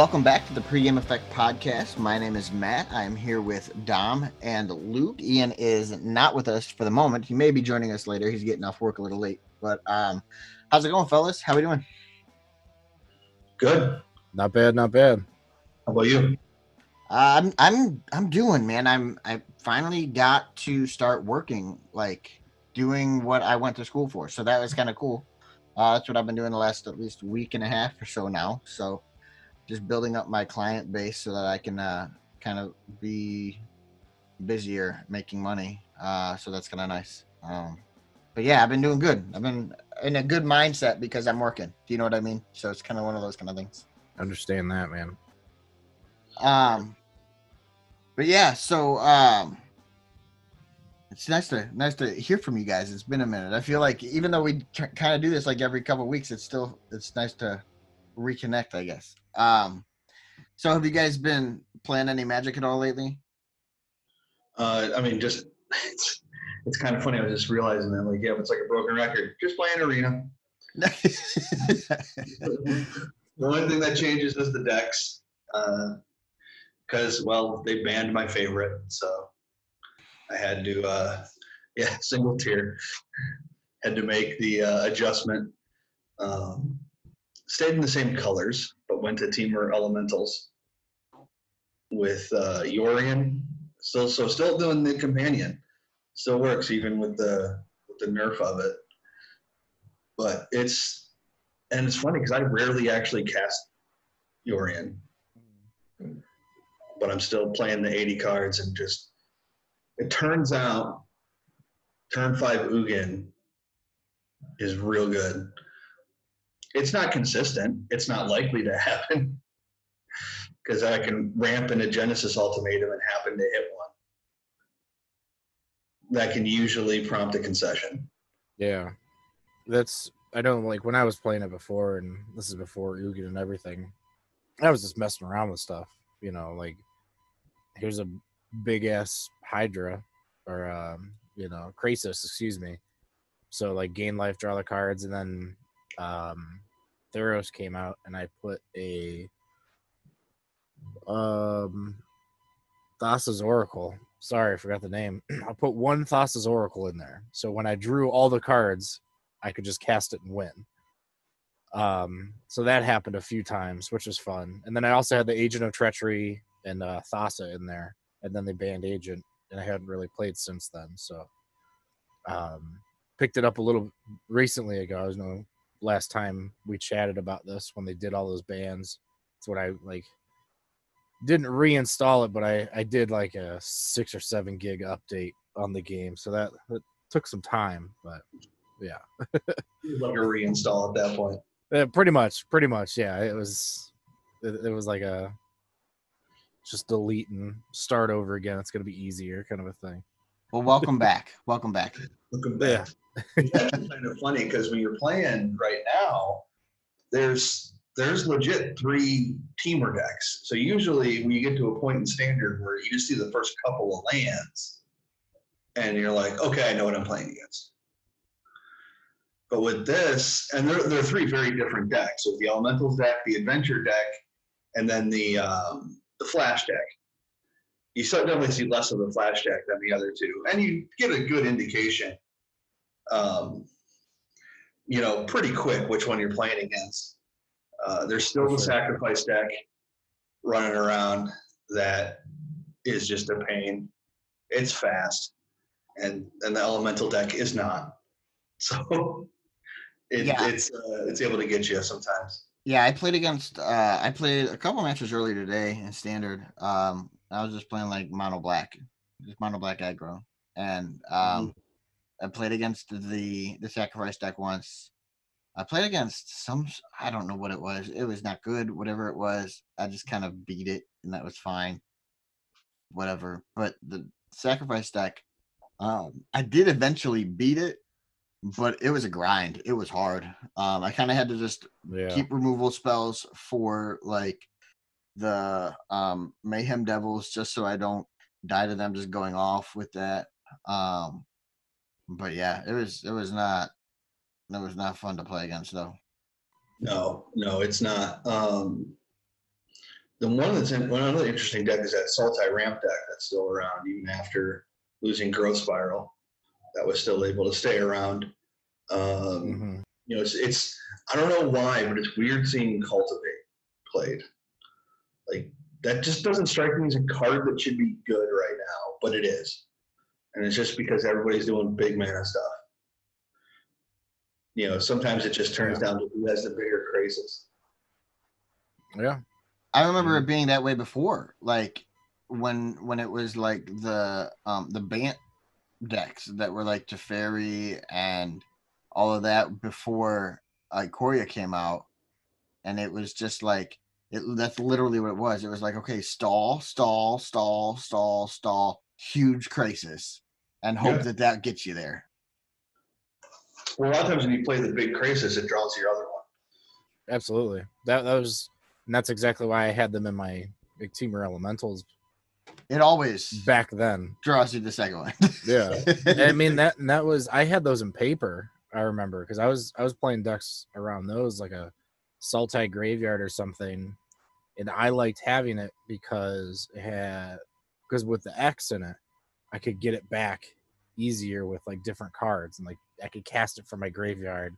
Welcome back to the Pregame Effect podcast. My name is Matt. I am here with Dom and Luke. Ian is not with us for the moment. He may be joining us later. He's getting off work a little late. But um, how's it going, fellas? How are we doing? Good. Not bad, not bad. How about you? Uh, I'm I'm I'm doing, man. I'm I finally got to start working, like doing what I went to school for. So that was kind of cool. Uh, that's what I've been doing the last at least week and a half or so now. So just building up my client base so that I can uh, kind of be busier making money. Uh, so that's kind of nice. Um, but yeah, I've been doing good. I've been in a good mindset because I'm working. Do you know what I mean? So it's kind of one of those kind of things. Understand that, man. Um, but yeah, so um, it's nice to nice to hear from you guys. It's been a minute. I feel like even though we tr- kind of do this like every couple weeks, it's still it's nice to reconnect. I guess. Um, so have you guys been playing any Magic at all lately? Uh, I mean, just it's, it's kind of funny. I was just realizing that, like, yeah, it's like a broken record. Just playing arena. the only thing that changes is the decks, Uh because well, they banned my favorite, so I had to, uh, yeah, single tier, had to make the uh, adjustment. Um, stayed in the same colors, but went to Temur Elementals with uh, Yorion. So, so still doing the companion, still works even with the with the nerf of it. But it's and it's funny because I rarely actually cast Yorion, but I'm still playing the 80 cards and just. It turns out, turn five Ugin is real good. It's not consistent. It's not likely to happen because I can ramp in a Genesis ultimatum and happen to hit one. That can usually prompt a concession. Yeah. That's I don't like when I was playing it before and this is before Ugin and everything, I was just messing around with stuff. You know, like here's a big ass Hydra or um, you know, Krasis, excuse me. So like gain life, draw the cards, and then um Theros came out and I put a um Thassa's Oracle. Sorry, I forgot the name. I put one Thassa's Oracle in there. So when I drew all the cards, I could just cast it and win. Um, so that happened a few times, which was fun. And then I also had the Agent of Treachery and uh, Thassa in there, and then they banned Agent, and I hadn't really played since then. So um, picked it up a little recently ago. I was no last time we chatted about this when they did all those bans. That's what I like. Didn't reinstall it, but I I did like a six or seven gig update on the game, so that, that took some time, but yeah. like a reinstall at that point. Uh, pretty much, pretty much, yeah. It was, it, it was like a just delete and start over again. It's gonna be easier, kind of a thing. Well, welcome back. Welcome back. Welcome back, it's actually kind of funny because when you're playing right now, there's there's legit three temur decks. So usually when you get to a point in standard where you just see the first couple of lands, and you're like, okay, I know what I'm playing against. But with this, and there, there are three very different decks. So the Elementals deck, the Adventure deck, and then the um, the Flash deck. You definitely see less of the Flash deck than the other two, and you get a good indication, um, you know, pretty quick which one you're playing against. Uh, there's still the Sacrifice deck running around that is just a pain. It's fast, and and the Elemental deck is not. So it, Yeah. it's uh, it's able to get you sometimes. Yeah, I played against. Uh, I played a couple matches earlier today in standard. Um, I was just playing like mono black, just mono black aggro, and um, I played against the the sacrifice deck once. I played against some. I don't know what it was. It was not good. Whatever it was, I just kind of beat it, and that was fine. Whatever. But the sacrifice deck, um, I did eventually beat it, but it was a grind. It was hard. Um, I kind of had to just Yeah. keep removal spells for like the um mayhem devils just so i don't die to them just going off with that um but yeah it was it was not it was not fun to play against though No, no, it's not. Um, the one that's in, one other interesting deck is that Sultai ramp deck that's still around even after losing Growth Spiral. That was still able to stay around. Um, Mhm. You know, it's, it's I don't know why, but it's weird seeing Cultivate played. Like that just doesn't strike me as a card that should be good right now, but it is, and it's just because everybody's doing big mana stuff. You know, sometimes it just turns down to who has the bigger krasis. Yeah. I remember it being that way before, like when when it was like the um the Bant decks that were like Teferi and all of that before Ikoria came out, and it was just like it. That's literally what it was. It was like okay, stall, stall, stall, stall, stall, huge krasis, and hope Yeah. that that gets you there. Well, a lot of times when you play the big krasis, it draws your other one. Absolutely. That that was and that's exactly why I had them in my big temur elementals It always back then. draws you the second one. Yeah. I mean that and that was I had those in paper. I remember because I was I was playing ducks around those like a Sultai graveyard or something, and I liked having it because it had because with the X in it, I could get it back easier with like different cards and like I could cast it from my graveyard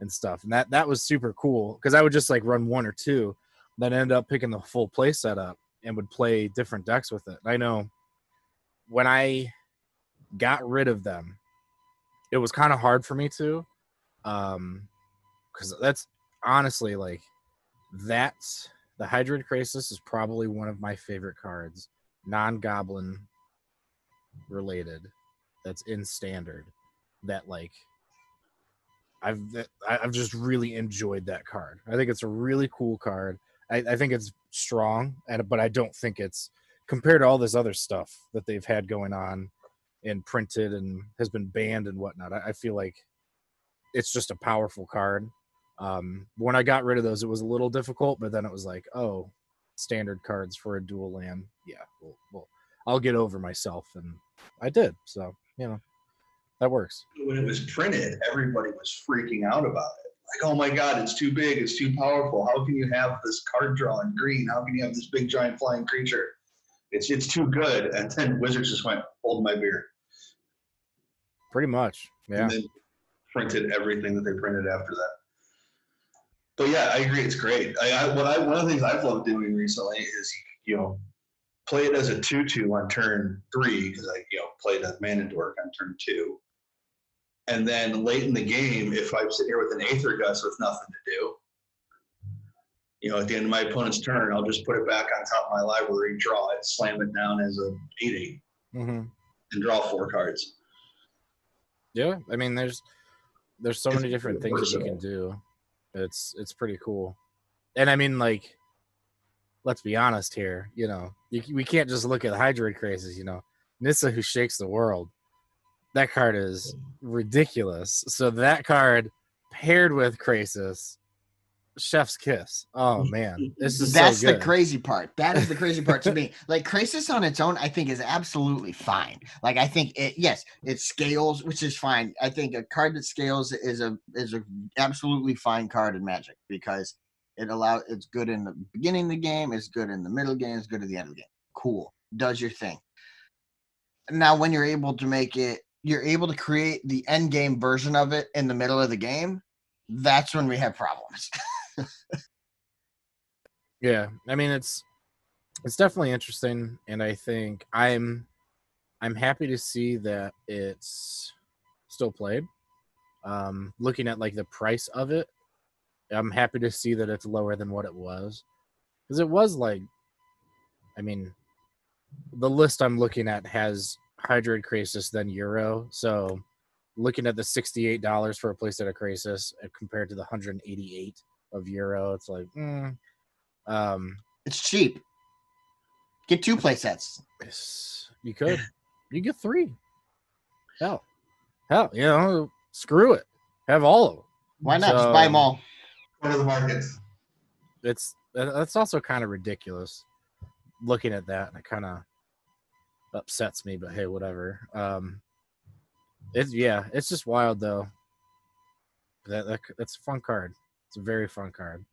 and stuff. And that that was super cool because I would just like run one or two, then end up picking the full play setup and would play different decks with it. I know when I got rid of them, it was kind of hard for me to, um, because that's honestly like that's the Hydroid Krasis is probably one of my favorite cards, non-goblin related, that's in standard. That like I've I've just really enjoyed that card. I think it's a really cool card. I, I think it's strong, and but I don't think it's compared to all this other stuff that they've had going on and printed and has been banned and whatnot. I, I feel like it's just a powerful card. Um, when I got rid of those, it was a little difficult, but then it was like, oh, standard cards for a dual land. Yeah, well, well I'll get over myself, and I did. So you know, that works. When it was printed, everybody was freaking out about it. Like, oh my God, it's too big, it's too powerful. How can you have this card draw in green? How can you have this big giant flying creature? It's it's too good. And then Wizards just went, hold my beer. Pretty much. Yeah. and then printed everything that they printed after that. But yeah, I agree. It's great. I, I, what I one of the things I've loved doing recently is you know play it as a two-two on turn three because I you know played a mana dork on turn two, and then late in the game, if I'm sitting here with an Aether Gust with nothing to do, you know, at the end of my opponent's turn, I'll just put it back on top of my library, draw it, slam it down as a eight-eight, hmm and draw four cards. Yeah. I mean, there's there's so It's many different things that you can do. It's it's pretty cool. And I mean, like, let's be honest here. You know, you, we can't just look at Hydroid Krasis. You know, Nissa who shakes the world. That card is ridiculous. So that card paired with Krasis, Chef's Kiss. Oh mm. man, this is That's so the crazy part. That is the crazy part to me. Like Krasis on its own, I think is absolutely fine. Like I think it, yes, it scales, which is fine. I think a card that scales is a is a absolutely fine card in Magic because it allow it's good in the beginning of the game, it's good in the middle game, it's good at the end of the game. Cool, does your thing. Now, when you're able to make it, you're able to create the end game version of it in the middle of the game. That's when we have problems. Yeah, I mean it's it's definitely interesting, and I think I'm I'm happy to see that it's still played. Um, looking at like the price of it, I'm happy to see that it's lower than what it was, because it was like, I mean, the list I'm looking at has Hydroid Krasis then Uro, so looking at the sixty-eight dollars for a playset of Krasis uh, compared to the hundred and eighty-eight of Uro, it's like. Mm, um, It's cheap. Get two play sets. Yes, you could. You get three. Hell, hell, you know, screw it. Have all of them. Why not? Just buy them all. One of the markets. It's that's also kind of ridiculous. Looking at that, and it kind of upsets me. But hey, whatever. Um, it's yeah, it's just wild though. That, that that's a fun card. It's a very fun card.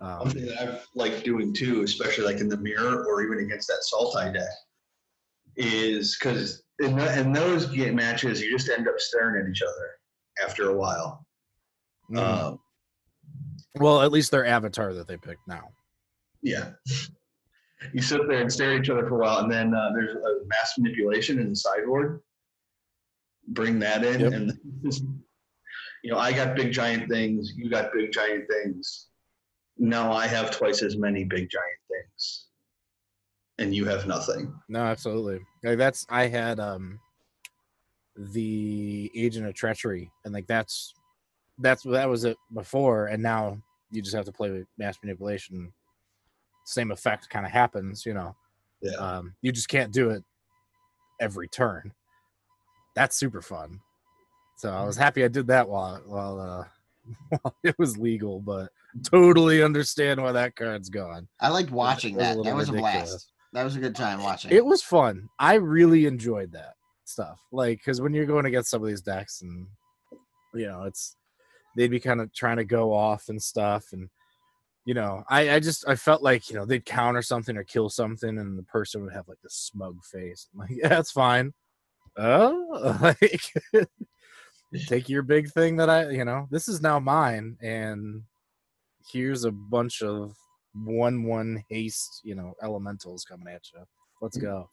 Um, One thing that I've liked doing too, especially like in the mirror or even against that Sultai deck, is because in, the, in those game matches, you just end up staring at each other after a while. mm. Um, well, at least their avatar that they picked now. yeah. You sit there and stare at each other for a while, and then uh, there's a mass manipulation in the sideboard. Bring that in, Yep. and you know, I got big giant things. You got big giant things. Now I have twice as many big giant things, and you have nothing. No, absolutely. Like that's I had um the agent of treachery, and like that's that's that was it before, and now you just have to play with mass manipulation. Same effect kind of happens, you know. Yeah. Um, you just can't do it every turn. That's super fun. So I was happy I did that while while uh while it was legal, but totally understand why that card's gone. I liked watching a that. That was a blast. That was a good time watching. It was fun. I really enjoyed that stuff. Like, because when you're going against some of these decks, and you know, it's they'd be kind of trying to go off and stuff, and you know, I I just I felt like you know they'd counter something or kill something, and the person would have like this smug face. I'm like, yeah, that's fine. Oh, like take your big thing that I, you know, this is now mine, and here's a bunch of one one haste, you know, elementals coming at you. Let's mm. go.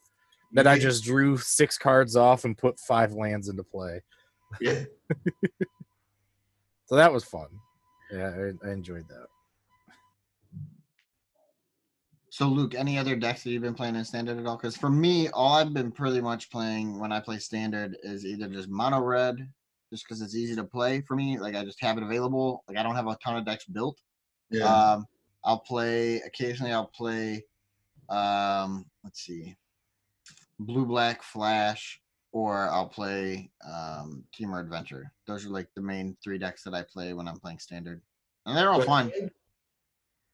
Then I just drew six cards off and put five lands into play. Yeah. So that was fun. Yeah, I, I enjoyed that. So, Luke, any other decks that you've been playing in standard at all? Because for me, all I've been pretty much playing when I play standard is either just mono red, just because it's easy to play for me. Like I just have it available. Like I don't have a ton of decks built. Yeah. Um, I'll play occasionally. I'll play. Um, let's see, blue black flash, or I'll play um, Temur Adventure. Those are like the main three decks that I play when I'm playing standard, and they're all But fun.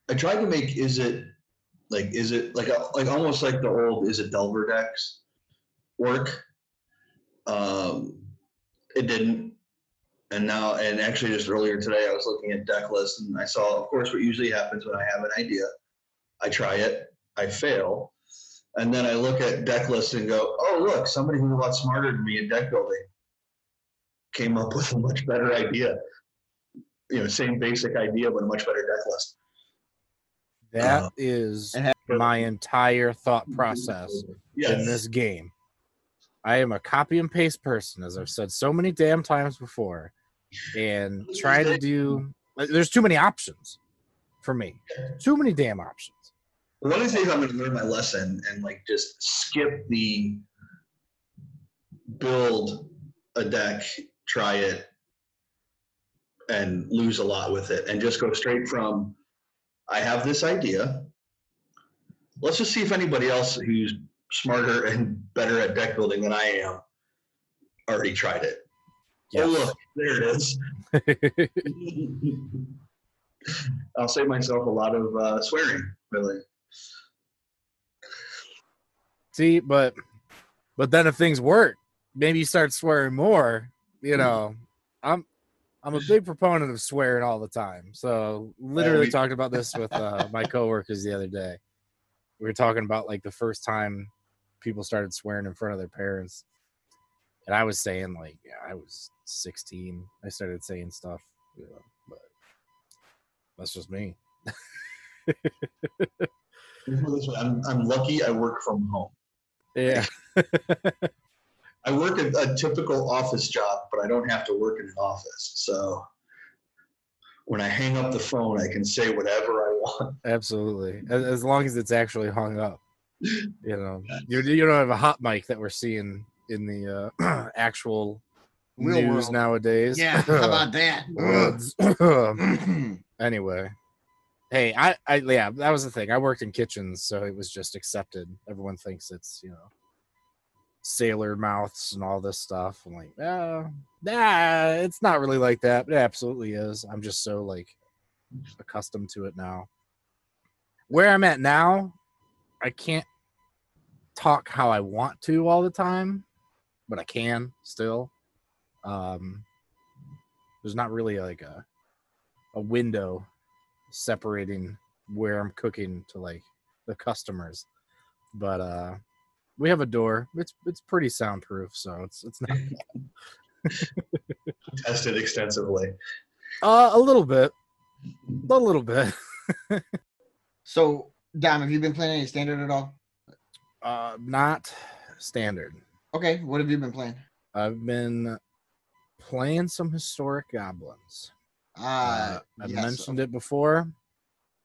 I tried to make is it like is it like a, like almost like the old is it Delver decks work. Um, it didn't, and now and actually just earlier today I was looking at deck lists and I saw of course what usually happens when I have an idea, I try it, I fail, and then I look at deck lists and go, oh look, somebody who's a lot smarter than me in deck building came up with a much better idea. You know, same basic idea but a much better deck list. That Uh, is my entire thought process Yes. in this game. I am a copy and paste person, as I've said so many damn times before, and try to do. Uh, there's too many options for me. Too many damn options. One of these days I'm going to learn my lesson and like just skip the build a deck, try it, and lose a lot with it, and just go straight from I have this idea. Let's just see if anybody else who's smarter and better at deck building than I am already tried it. Oh look, there it is. I'll save myself a lot of uh, swearing, really. See, but but then if things work, maybe you start swearing more. You know, I'm I'm a big proponent of swearing all the time. So literally talked about this with uh, my coworkers the other day. We were talking about like the first time people started swearing in front of their parents, and I was saying like, yeah, I was 16. I started saying stuff, you know, but that's just me. I'm, I'm lucky I work from home. Yeah. I work a, a typical office job, but I don't have to work in an office. So when I hang up the phone, I can say whatever I want. Absolutely. As, as long as it's actually hung up. You know, you, you don't have a hot mic that we're seeing in the uh, actual Real news world. nowadays. Yeah, how about that? anyway, hey, I, I, yeah, that was the thing. I worked in kitchens, so it was just accepted. Everyone thinks it's, you know, sailor mouths and all this stuff. I'm like, uh, nah, it's not really like that. It absolutely is. I'm just so like accustomed to it now. Where I'm at now, I can't talk how I want to all the time, but I can still. Um, there's not really like a a window separating where I'm cooking to like the customers. But uh we have a door. It's it's pretty soundproof, so it's it's not Tested extensively. uh, a little bit, a little bit. So, Dom, have you been playing any standard at all? Uh, not standard. Okay, what have you been playing? I've been playing some historic goblins. Uh, Uh, I yes. mentioned it before.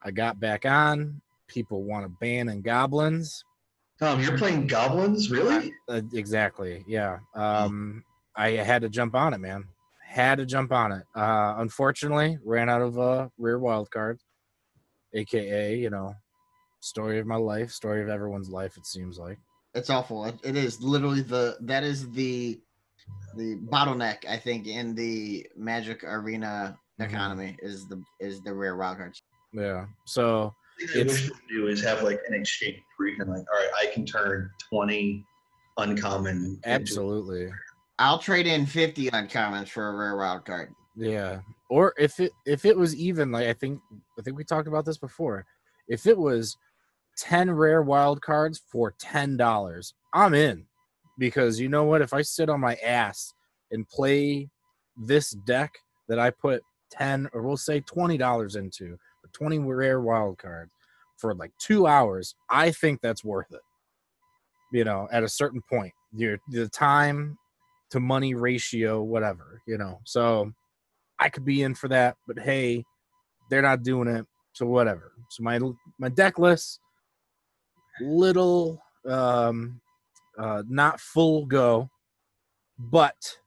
I got back on. People want to ban in goblins. Tom, you're playing goblins, really? Uh, exactly. Yeah. Um, I had to jump on it, man. Had to jump on it. Uh, unfortunately, ran out of uh, rear wild card, aka you know, story of my life, story of everyone's life. It seems like. It's awful. It, it is literally the that is the the bottleneck I think in the Magic Arena Mhm. economy is the is the rare wild cards. Yeah. So What I It's- wish do is have like an exchange where you can like, all right, I can turn 20 uncommon. into- absolutely. I'll trade in fifty uncommons for a rare wild card. Yeah. Or if it if it was even like I think I think we talked about this before. If it was 10 rare wild cards for $10, I'm in. Because you know what? If I sit on my ass and play this deck that I put 10 or we'll say $20 into, for 20 rare wild cards for like 2 hours, I think that's worth it. You know, at a certain point. Your the time to money ratio whatever, you know. So I could be in for that, but hey, they're not doing it, so whatever. So my my deck list, little, um, uh, not full go, but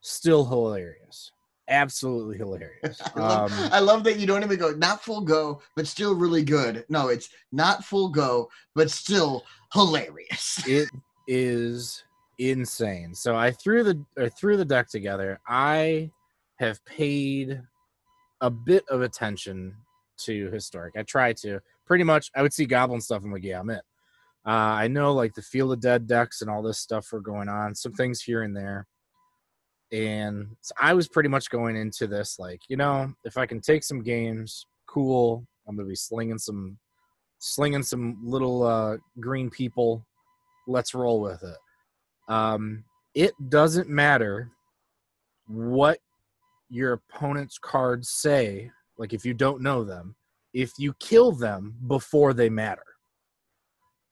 still hilarious, absolutely hilarious. I love, Um, I love that you don't even go not full go, but still really good. No, it's not full go, but still hilarious. it is insane. So I threw the I threw the deck together. I have paid a bit of attention to historic. I try to pretty much. I would see goblin stuff. I'm like, yeah, I'm in. Uh, I know like the Field of Dead decks and all this stuff were going on. Some things here and there. And so I was pretty much going into this like, you know, if I can take some games, cool. I'm gonna be slinging some, slinging some little uh, green people let's roll with it. Um, it doesn't matter what your opponent's cards say, like if you don't know them, if you kill them before they matter.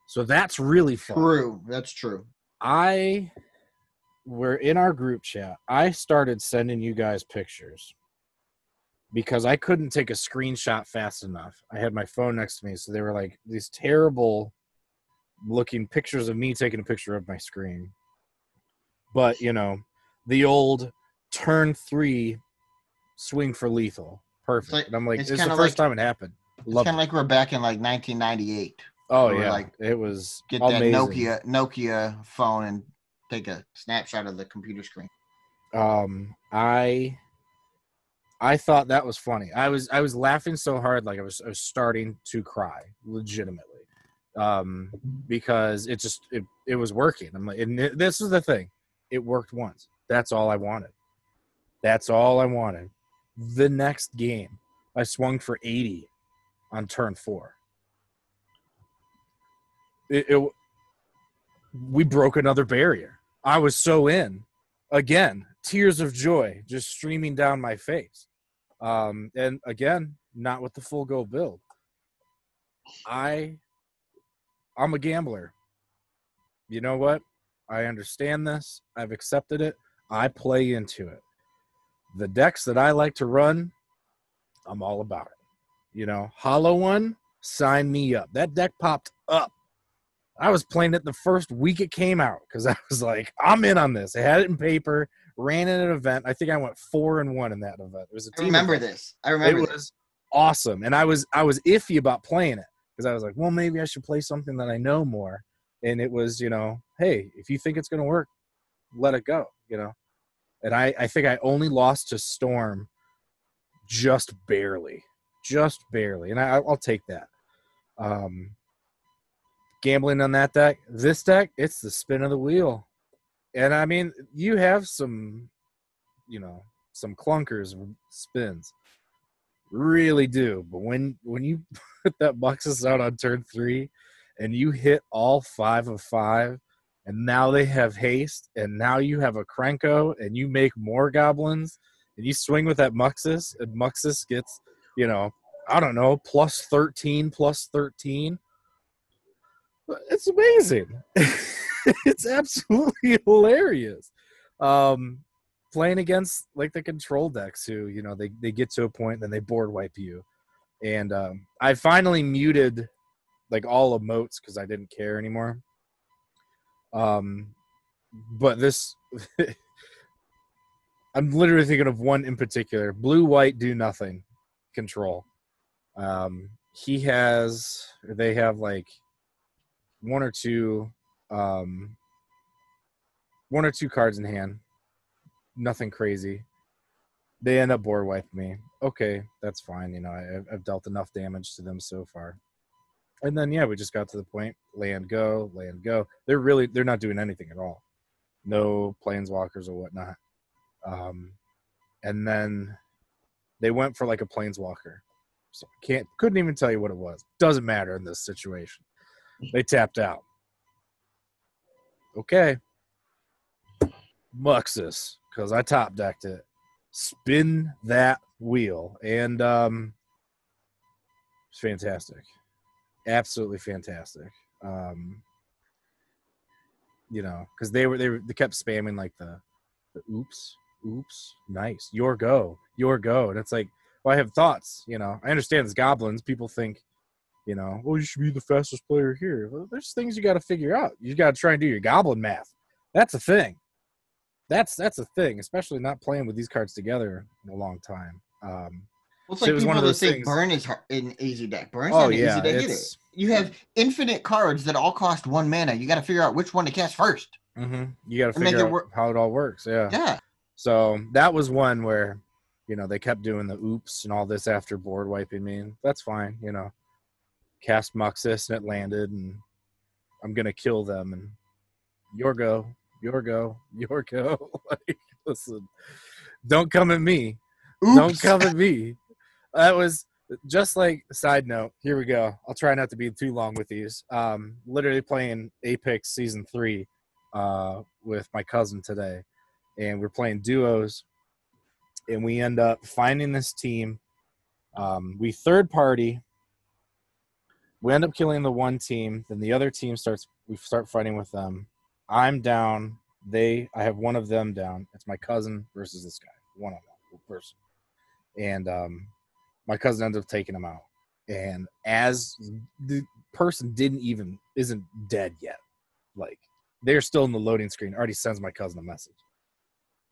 So that's really fun. True, that's true. I were in our group chat. I started sending you guys pictures because I couldn't take a screenshot fast enough. I had my phone next to me, so they were like these terrible looking pictures of me taking a picture of my screen. But, you know, the old turn 3 swing for lethal. Perfect. like- and I'm like, it's this is the first like- time it happened. It's kind of like we're back in like 1998. Oh yeah, like, it was Get amazing. that Nokia Nokia phone and take a snapshot of the computer screen. um i i thought that was funny i was i was laughing so hard like i was, I was starting to cry legitimately um because it just it, it was working i'm like and it- this is the thing it worked once that's all i wanted that's all i wanted the next game. I swung for 80 on turn four. It, it we broke another barrier. I was so in. Again tears of joy just streaming down my face. Um and again not with the full go build. I i'm a gambler. You know what? I understand this. I've accepted it. I play into it the decks that i like to run i'm all about it you know hollow one sign me up that deck popped up I was playing it the first week it came out because I was like, I'm in on this. I had it in paper, ran in an event. I think I went four and one in that event. It was a I team remember event. this. I remember It this. was awesome, and I was I was iffy about playing it because I was like, well, maybe I should play something that I know more. And it was, you know, hey, if you think it's gonna work, let it go. You know, and I I think I only lost to Storm just barely, just barely, and I, I'll take that. Um, gambling on that deck. This deck, it's the spin of the wheel. And I mean, you have some, you know, some clunkers spins. really do. But when when you put that Muxus out on turn three, and you hit all five of five, and now they have haste, and now you have a Krenko, and you make more goblins, and you swing with that Muxus, and Muxus gets, you know, I don't know, plus thirteen, plus thirteen. It's amazing. it's absolutely hilarious. Um, playing against like the control decks who you know they, they get to a point then they board wipe you and um, i finally muted like all emotes because i didn't care anymore um but this i'm literally thinking of one in particular blue white do nothing control um he has they have like one or two um one or two cards in hand nothing crazy. They end up board wiping me. Okay, that's fine. You know, I, I've dealt enough damage to them so far. And then yeah, we just got to the point. Land go, land go. They're really they're not doing anything at all. No planeswalkers or whatnot. Um, and then they went for like a planeswalker. So can't couldn't even tell you what it was. Doesn't matter in this situation. They tapped out. Okay. Muxus because I top decked it. Spin that wheel, and um, it's fantastic, absolutely fantastic. Um, you know, because they were they were, they kept spamming like the, the oops, oops, nice, your go, your go, and it's like, well, I have thoughts. You know, I understand as goblins, people think, you know, well, you should be the fastest player here. Well, there's things you got to figure out. You got to try and do your goblin math. That's a thing that's that's a thing, especially not playing with these cards together in a long time. Um, well, it's like it was one of those things. Burn is an easy deck. Burn's oh, yeah, easy deck either. You have infinite cards that all cost one mana. You got to figure out which one to cast 1st mm-hmm. You got to figure out it how it all works. Yeah. Yeah. So that was one where, you know, they kept doing the oops and all this after board wiping me. And that's fine. You know, cast Muxus and it landed, and I'm gonna kill them. And your go your go, your go. like, listen, don't come at me. Oops. Don't come at me. That was just like side note. Here we go. I'll try not to be too long with these. Um, literally playing Apex season three uh, with my cousin today, and we're playing duos, and we end up finding this team. Um, we third party. We end up killing the one team. Then the other team starts. We start fighting with them I'm down. They, I have one of them down. It's my cousin versus this guy, one on one person. And um, my cousin ends up taking him out. And as the person didn't even isn't dead yet, like they're still in the loading screen. Already sends my cousin a message.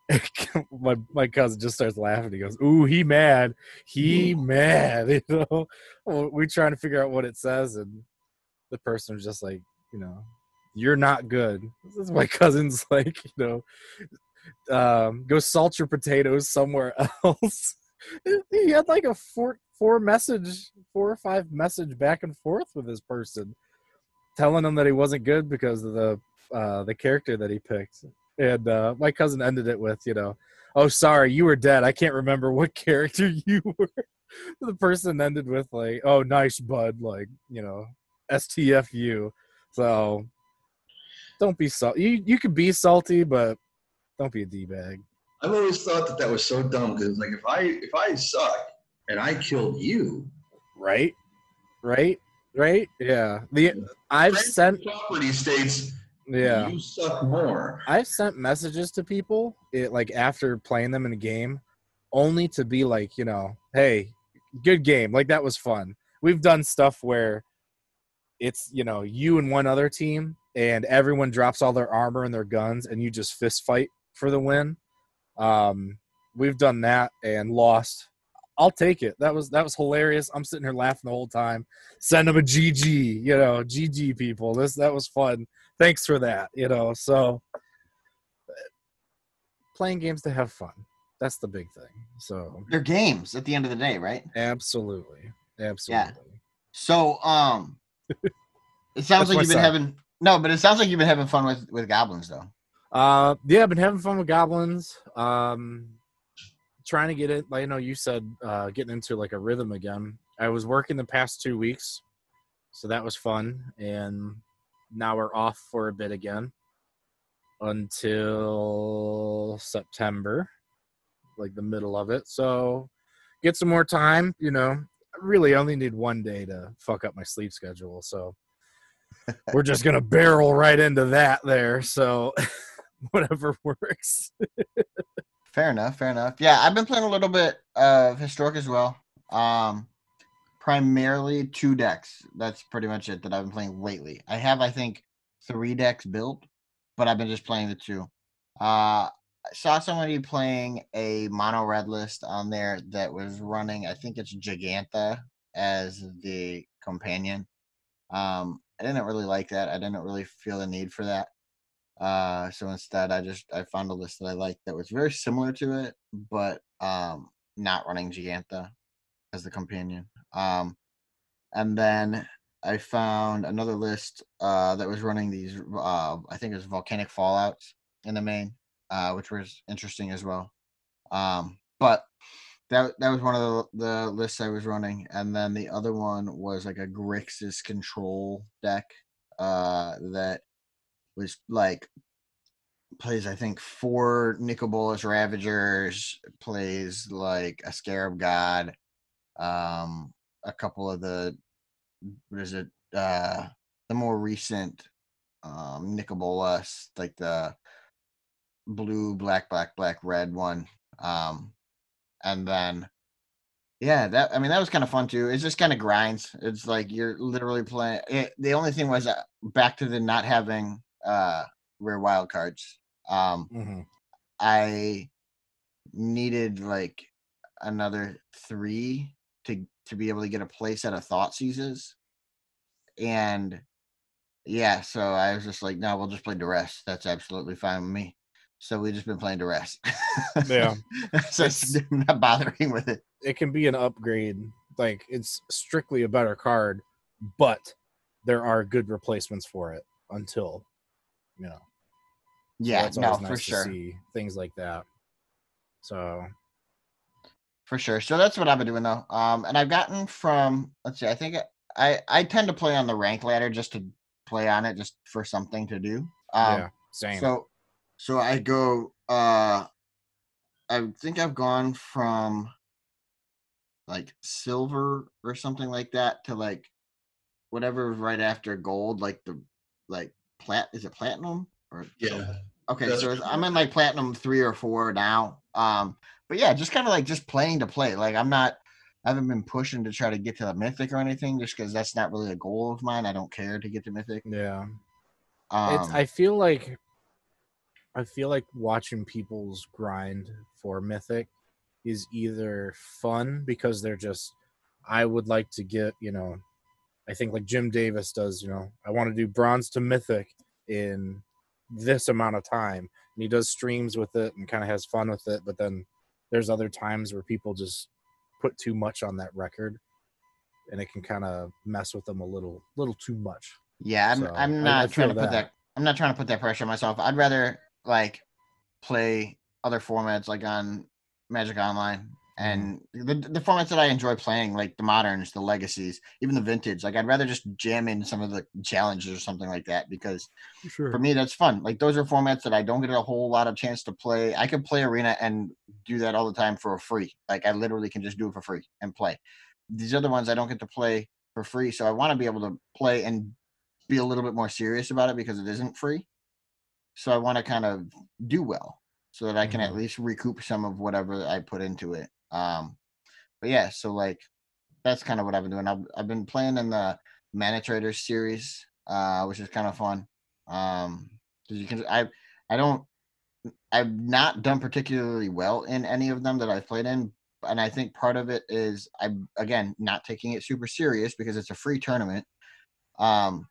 my my cousin just starts laughing. He goes, "Ooh, he mad. He mad." You know, we're trying to figure out what it says, and the person was just like, you know, you're not good. This is my cousin's like, you know, um, go salt your potatoes somewhere else. He had like a four four message, four or five message back and forth with this person, telling him that he wasn't good because of the uh, the character that he picked. And uh, my cousin ended it with, you know, oh sorry, you were dead. I can't remember what character you were. the person ended with like, oh nice bud, like you know, STFU. So don't be salty. You you could be salty, but don't be a d bag. I've always thought that that was so dumb because like if I if I suck and I killed you, right, right, right, yeah. The I've sent property states. Yeah, you suck more. I've sent messages to people it, like after playing them in a game, only to be like, you know, hey, good game. Like that was fun. We've done stuff where it's you know you and one other team and everyone drops all their armor and their guns and you just fist fight for the win um, we've done that and lost. I'll take it. That was that was hilarious. I'm sitting here laughing the whole time. Send them a gg you know gg people. This that was fun. Thanks for that you know so playing games to have fun. That's the big thing so. They're games at the end of the day right? Absolutely. Absolutely. Yeah. so um it sounds like you've been having no, but it sounds like you've been having fun with with goblins though. Uh, yeah, I've been having fun with goblins. Um, trying to get it. Like I know you said, uh, getting into like a rhythm again. I was working the past two weeks, so that was fun, and now we're off for a bit again until September, like the middle of it. So get some more time. You know, I really only need one day to fuck up my sleep schedule. So we're just gonna barrel right into that there. So whatever works. Fair enough. Fair enough. Yeah, I've been playing a little bit of historic as well. Um, primarily two decks. That's pretty much it that I've been playing lately. I have, I think, three decks built, but I've been just playing the two. Uh, I saw somebody playing a mono red list on there that was running. I think it's Jegantha as the companion. Um, I didn't really like that. I didn't really feel the need for that. Uh, so instead, I just I found a list that I liked that was very similar to it, but um, not running Jegantha as the companion. Um, and then I found another list uh, that was running these. Uh, I think it was volcanic fallouts in the main, uh, which was interesting as well. Um, but that that was one of the, the lists I was running, and then the other one was like a Grixis control deck uh, that was like plays I think four Nicol Bolas Ravagers, plays like a Scarab God, um, a couple of the what is it uh the more recent um Nicol Bolas, like the blue, black, black, black, red one. Um and then yeah, that I mean that was kind of fun too. It's just kind of grinds. It's like you're literally playing. It, the only thing was uh, back to the not having uh rare wild cards. Um, Mhm. I needed like another three to to be able to get a place at a Thoughtseizes, and yeah, so I was just like, no, we'll just play Duress. That's absolutely fine with me. So we've just been playing Duress. Yeah. so it's not bothering with it. It can be an upgrade. Like it's strictly a better card, but there are good replacements for it until you know. Yeah, that's no, for nice to sure. see things like that. So For sure. So that's what I've been doing though. Um, and I've gotten from let's see, I think I I tend to play on the rank ladder just to play on it, just for something to do. Um, yeah, same. So, so I go. uh I think I've gone from like silver or something like that to like whatever right after gold, like the like plat. Is it platinum or Yeah. Okay, so. I'm in like platinum three or four now. Um, but yeah, just kind of like just playing to play. Like I'm not, I haven't been pushing to try to get to the mythic or anything, just because that's not really a goal of mine. I don't care to get to mythic. yeah. Um, it's I feel like I feel like watching people's grind for mythic is either fun because they're just I would like to get, you know, I think like Jim Davis does, you know, I want to do bronze to mythic in this amount of time. And he does streams with it and kind of has fun with it, but then there's other times where people just put too much on that record and it can kind of mess with them a little little too much. yeah, I'm, so I- I'm I not trying to put that. that. I'm not trying to put that pressure on myself. I'd rather like play other formats like on Magic Online and the the formats that I enjoy playing, like the moderns, the legacies, even the vintage. Like I'd rather just jam in some of the challenges or something like that because Sure. for me that's fun like those are formats that i don't get a whole lot of chance to play i can play arena and do that all the time for free like i literally can just do it for free and play these other ones i don't get to play for free so i want to be able to play and be a little bit more serious about it because it isn't free so i want to kind of do well so that i can at Mhm. least recoup some of whatever i put into it um but yeah so like that's kind of what i've been doing. I've, I've been playing in the ManaTraders series uh which is kind of fun. Um 'cause you can i i don't i've not done particularly well in any of them that i've played in and i think part of it is i'm again not taking it super serious because it's a free tournament. Um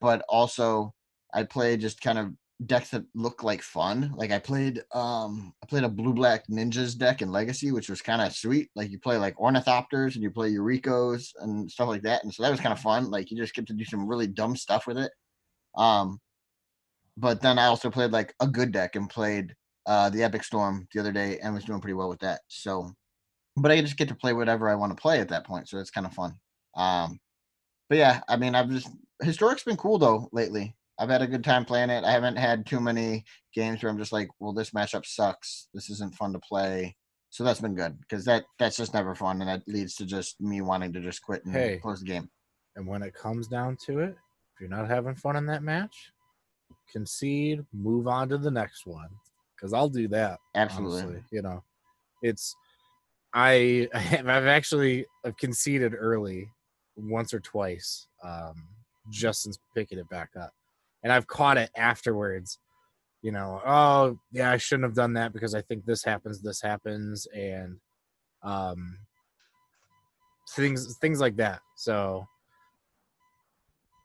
but also i play just kind of decks that look like fun like i played um i played a blue black ninjas deck in legacy which was kind of sweet like you play like ornithopters and you play eureka's and stuff like that and so that was kind of fun like you just get to do some really dumb stuff with it um but then I also played like a good deck and played uh, the Epic Storm the other day and was doing pretty well with that. So, but I just get to play whatever I want to play at that point, so it's kind of fun. Um, but yeah, I mean, I've just historic's been cool though lately. I've had a good time playing it. I haven't had too many games where I'm just like, well, this matchup sucks. This isn't fun to play. So that's been good because that that's just never fun, and that leads to just me wanting to just quit and Hey. close the game. And when it comes down to it, if you're not having fun in that match, concede, move on to the next one. Because I'll do that. Absolutely. honestly, you know, it's I I've actually I've conceded early once or twice, um, just since picking it back up, and I've caught it afterwards. You know, oh yeah, I shouldn't have done that because I think this happens, this happens, and um, things things like that. So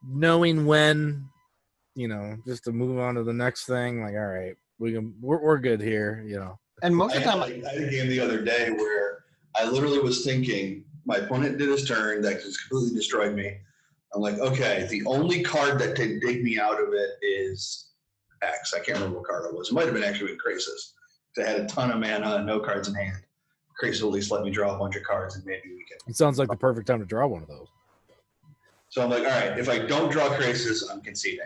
knowing when, you know, just to move on to the next thing, like all right, we can we're, we're good here, you know. And most of the had, time, like, I had a game the other day where I literally was thinking my opponent did his turn that just completely destroyed me. I'm like, okay, the only card that can dig me out of it is X. I can't remember what card it was. It might have been actually with Krasis. 'Cause I had a ton of mana and no cards in hand. Krasis at least let me draw a bunch of cards and maybe we can. It sounds like the perfect time to draw one of those. So I'm like, all right, if I don't draw Krasis, I'm conceding.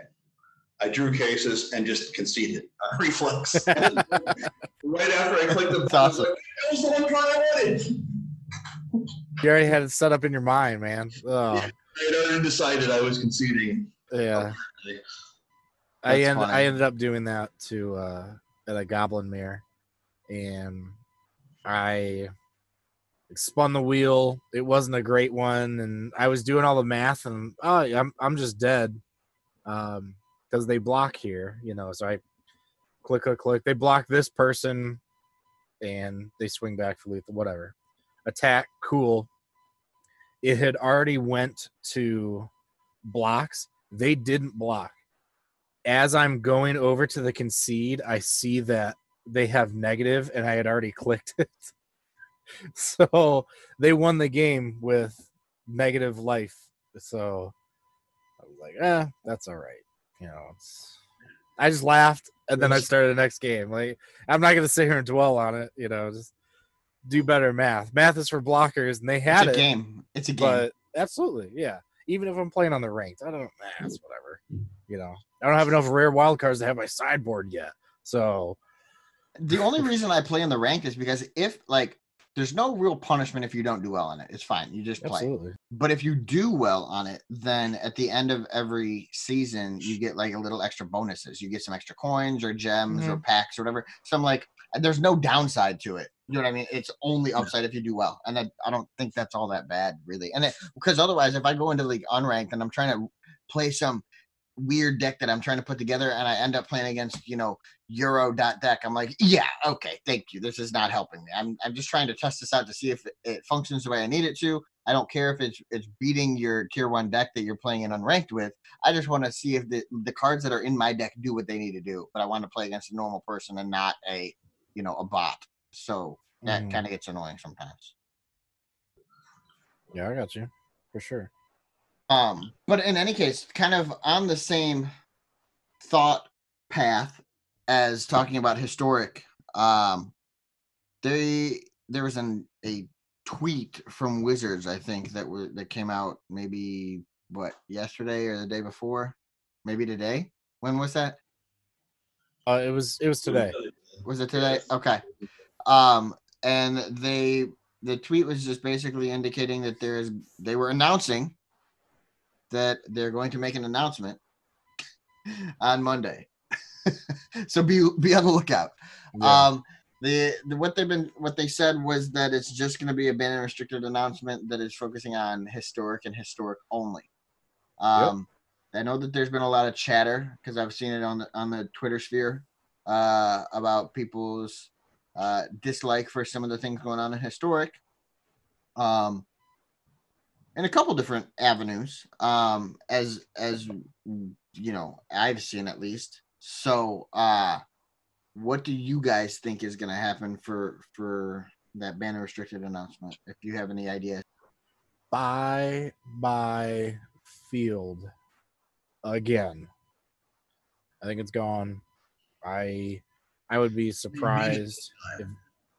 I drew Krasis and just conceded. Uh, reflex. right after I clicked the button, awesome. like, that was the one card I wanted. You already had it set up in your mind, man. Oh, I had already decided I was conceding. yeah. I end, funny. I ended up doing that to uh at a goblin mirror and I spun the wheel. It wasn't a great one and I was doing all the math and oh I'm I'm just dead. Um because they block here, you know, so I click click click. They block this person and they swing back for lethal, whatever. Attack, cool. It had already went to blocks. They didn't block as I'm going over to the concede, I see that they have negative and I had already clicked it. so they won the game with negative life. So I was like, eh, that's all right. You know, it's, I just laughed and then I started the next game. Like, I'm not going to sit here and dwell on it, you know, just do better math. Math is for blockers and they had it's a it. game. It's a game. But absolutely, yeah. Even if I'm playing on the ranked, I don't. Nah, it's whatever. You know, I don't have enough rare wild cards to have my sideboard yet. So the only reason I play in the rank is because if like there's no real punishment if you don't do well on it. It's fine. You just play. absolutely, But if you do well on it, then at the end of every season, you get like a little extra bonuses. You get some extra coins or gems or mm-hmm. packs or whatever. So I'm like, there's no downside to it. You know what I mean? It's only upside if you do well. And that, I don't think that's all that bad, really. And because otherwise, if I go into like unranked and I'm trying to play some weird deck that I'm trying to put together and I end up playing against, you know, Uro dot deck, I'm like, yeah, okay, thank you. This is not helping me. I'm I'm just trying to test this out to see if it, it functions the way I need it to. I don't care if it's it's beating your tier one deck that you're playing in unranked with. I just want to see if the the cards that are in my deck do what they need to do. But I want to play against a normal person and not a you know a bot. So that Mhm. kind of gets annoying sometimes. yeah, I got you for sure. Um, but in any case, kind of on the same thought path as talking about historic, um, they there was an a tweet from Wizards, I think that were that came out maybe what yesterday or the day before, maybe today. When was that? Uh, it was it was today. Was it today? Okay. Um, and they the tweet was just basically indicating that there's they were announcing that they're going to make an announcement on Monday. so be be on the lookout. Yeah. Um, the, the what they've been what they said was that it's just going to be a ban and restricted announcement that is focusing on historic and historic only. Um, I know that there's been a lot of chatter because I've seen it on the on the Twitter sphere uh, about people's uh, dislike for some of the things going on in historic. Um, in a couple different avenues, um, as as you know, I've seen at least. So, uh, what do you guys think is going to happen for for that banner restricted announcement? If you have any idea, buy my field again. I think it's gone. I I would be surprised if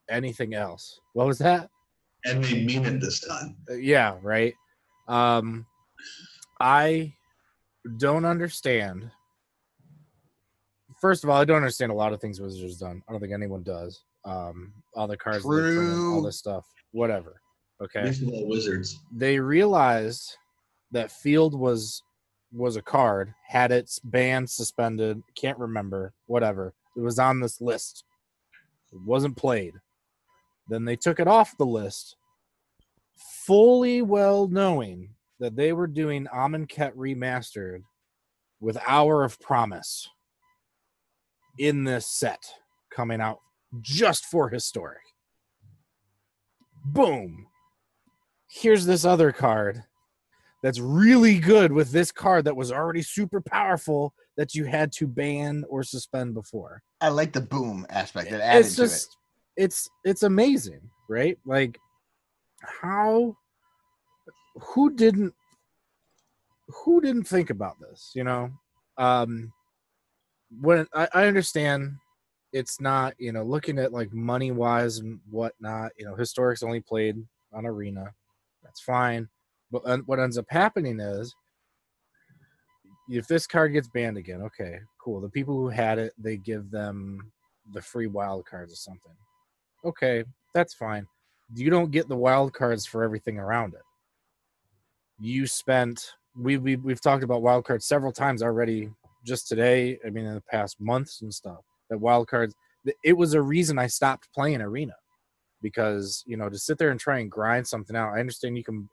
anything else. What was that? And they mean it this time. Uh, yeah, right. Um, I don't understand. First of all, I don't understand a lot of things Wizards done. I don't think anyone does. Um, all the cards, all this stuff, whatever. Okay, These are all wizards. they realized that Field was was a card, had its ban suspended, can't remember, whatever. It was on this list. It wasn't played. Then they took it off the list, fully well knowing that they were doing Amonkhet remastered with Hour of Promise in this set coming out just for historic. Boom. Here's this other card that's really good with this card that was already super powerful that you had to ban or suspend before. I like the boom aspect that added It's to just it's it's amazing, right? Like how who didn't who didn't think about this, you know? Um when I, I understand it's not, you know, looking at like money wise and whatnot, you know, historic's only played on arena. That's fine. But what ends up happening is if this card gets banned again, okay, cool. The people who had it, they give them the free wild cards or something. Okay, that's fine. You don't get the wild cards for everything around it. You spent we we we've talked about wild cards several times already just today, I mean in the past months and stuff. That wild cards it was a reason I stopped playing arena because, you know, to sit there and try and grind something out. I understand you can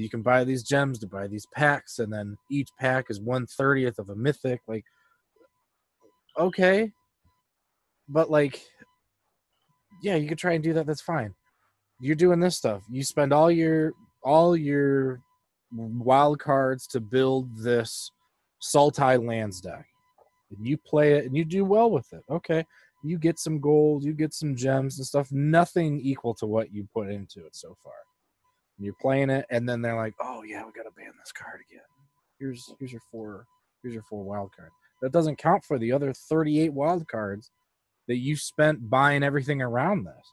you can buy these gems to buy these packs and then each pack is one thirtieth of a mythic like okay. But like yeah you could try and do that that's fine. You're doing this stuff. You spend all your all your wild cards to build this Sultai lands deck. And you play it and you do well with it. Okay. You get some gold you get some gems and stuff. Nothing equal to what you put into it so far and you're playing it, and then they're like, "Oh yeah, we gotta ban this card again. Here's here's your four here's your four wild card." That doesn't count for the other 38 wild cards that you spent buying everything around this.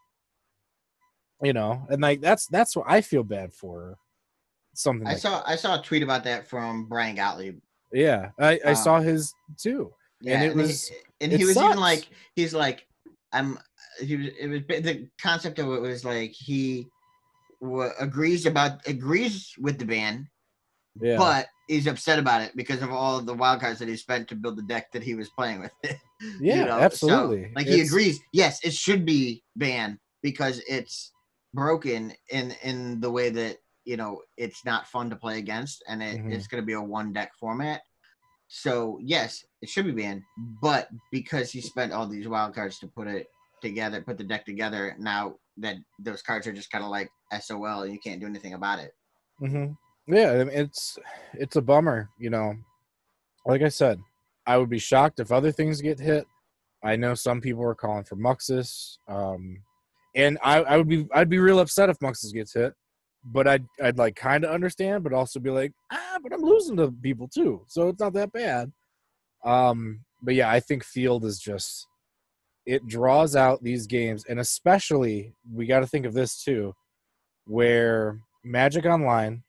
You know, and like that's that's what I feel bad for. Something I like saw I saw a tweet about that from Brian Gottlieb. yeah, I, I Um, saw his too. Yeah, it and, was- he, and he was sucks. even like he's like I'm he was it was the concept of it was like he wa agrees about agrees with the ban Yeah, but he's upset about it because of all of the wild cards that he spent to build the deck that he was playing with. you yeah, know? So, absolutely. like he It's- agrees, yes, it should be banned because it's broken in in the way that you know it's not fun to play against, and it, Mhm. it's going to be a one deck format. So yes, it should be banned, but because he spent all these wild cards to put it together, put the deck together, now that those cards are just kind of like SOL, you can't do anything about it. hmm Yeah, it's it's a bummer, you know. Like I said, I would be shocked if other things get hit. I know some people are calling for Muxus, um, and I, I would be I'd be real upset if Muxus gets hit, but I'd I'd like kind of understand, but also be like, ah, but I'm losing to people too, so it's not that bad. Um, but yeah, I think Field is just it draws out these games, and especially we got to think of this too, where Magic Online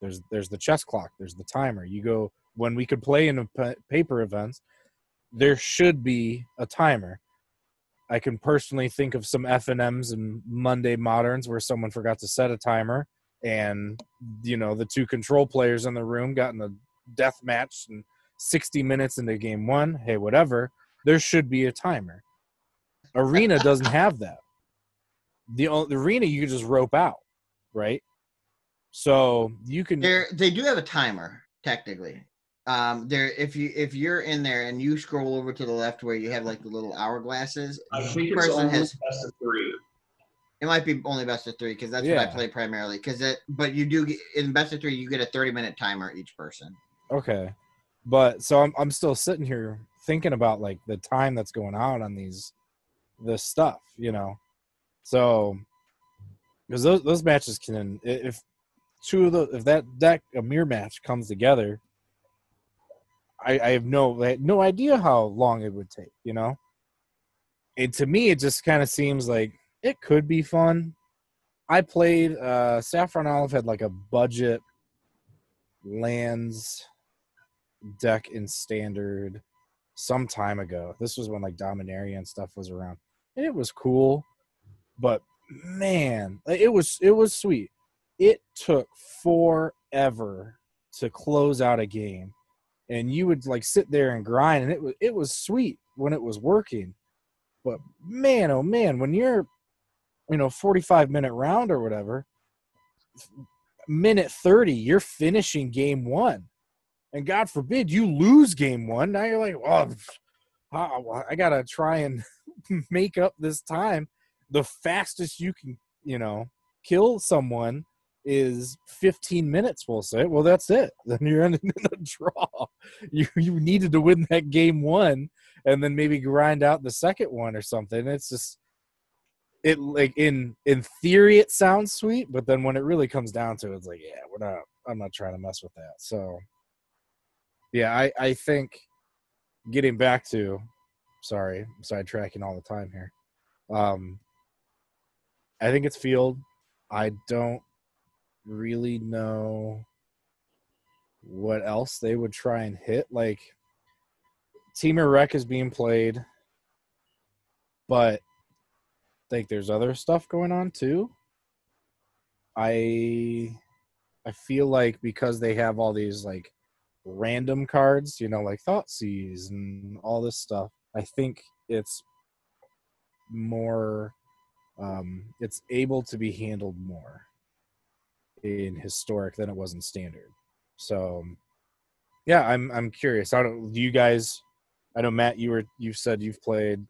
there's there's the chess clock there's the timer. You go when we could play in a paper events there should be a timer. I can personally think of some f&ms and monday moderns where someone forgot to set a timer and you know the two control players in the room got in a death match and 60 minutes into game one hey whatever there should be a timer. Arena doesn't have that the, the arena you can just rope out right so you can There, they do have a timer technically. Um, there, if you if you're in there and you scroll over to the left where you have like the little hourglasses, I each think it's person only has. best of three. It might be only best of three because that's what I play primarily. Because it, but you do get in best of three, you get a thirty minute timer each person. Okay. But so I'm I'm still sitting here thinking about like the time that's going on on these this stuff, you know. So because those those matches can if two of the if that deck a mirror match comes together, I I have no I no idea how long it would take, you know. and to me it just kind of seems like it could be fun. I played uh Saffron Olive had like a budget lands deck in standard some time ago. This was when like Dominaria and stuff was around. And it was cool, but man, it was it was sweet. It took forever to close out a game. And you would like sit there and grind and it was it was sweet when it was working. But man, oh man, when you're you know 45 minute round or whatever, minute 30, you're finishing game 1 and God forbid you lose game one. Now you're like, oh, well, I gotta try and make up this time. The fastest you can, you know, kill someone is 15 minutes. We'll say. Well, that's it. Then you're ending in a draw. You you needed to win that game one, and then maybe grind out the second one or something. It's just it like in in theory it sounds sweet, but then when it really comes down to it, it's like, yeah, we're not. I'm not trying to mess with that. So yeah, I, I think getting back to sorry, I'm sidetracking all the time here. Um I think it's field. I don't really know what else they would try and hit. Like Temur Rec is being played, but I think there's other stuff going on too. I I feel like because they have all these like random cards, you know, like Thoughtseize and all this stuff. I think it's more um it's able to be handled more in historic than it was in standard. So yeah, I'm I'm curious. I don't do you guys I know Matt you were you've said you've played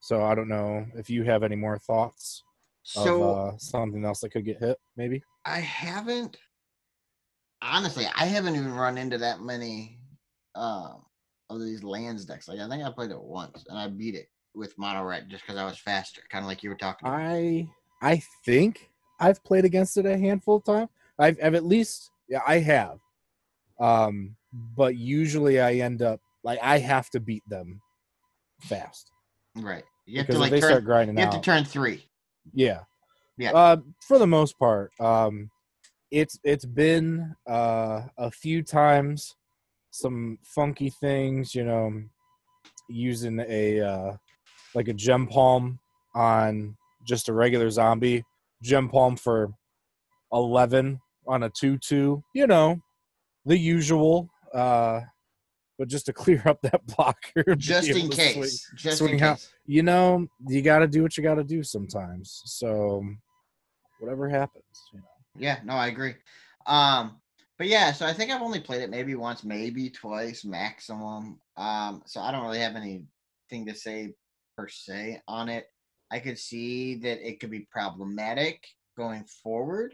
so I don't know if you have any more thoughts so, of uh, something else that could get hit maybe. I haven't honestly, I haven't even run into that many um, of these lands decks. Like I think I played it once and I beat it with mono red just because I was faster, kind of like you were talking. About. I I think I've played against it a handful of times. I've, I've at least yeah I have, um, but usually I end up like I have to beat them fast. Right. You have because to like they turn, start grinding. You have out, to turn three. Yeah. Yeah. Uh, for the most part, um, it's it's been uh, a few times some funky things, you know, using a uh, like a Gempalm on just a regular zombie, Gempalm for eleven on a two two, you know, the usual. Uh, but just to clear up that blocker, just in case, swing, just swing in case. Out, you know, you got to do what you got to do sometimes. So, whatever happens, you know. Yeah, no, I agree. Um, but yeah, so I think I've only played it maybe once, maybe twice maximum. Um, so I don't really have anything to say per se on it. I could see that it could be problematic going forward.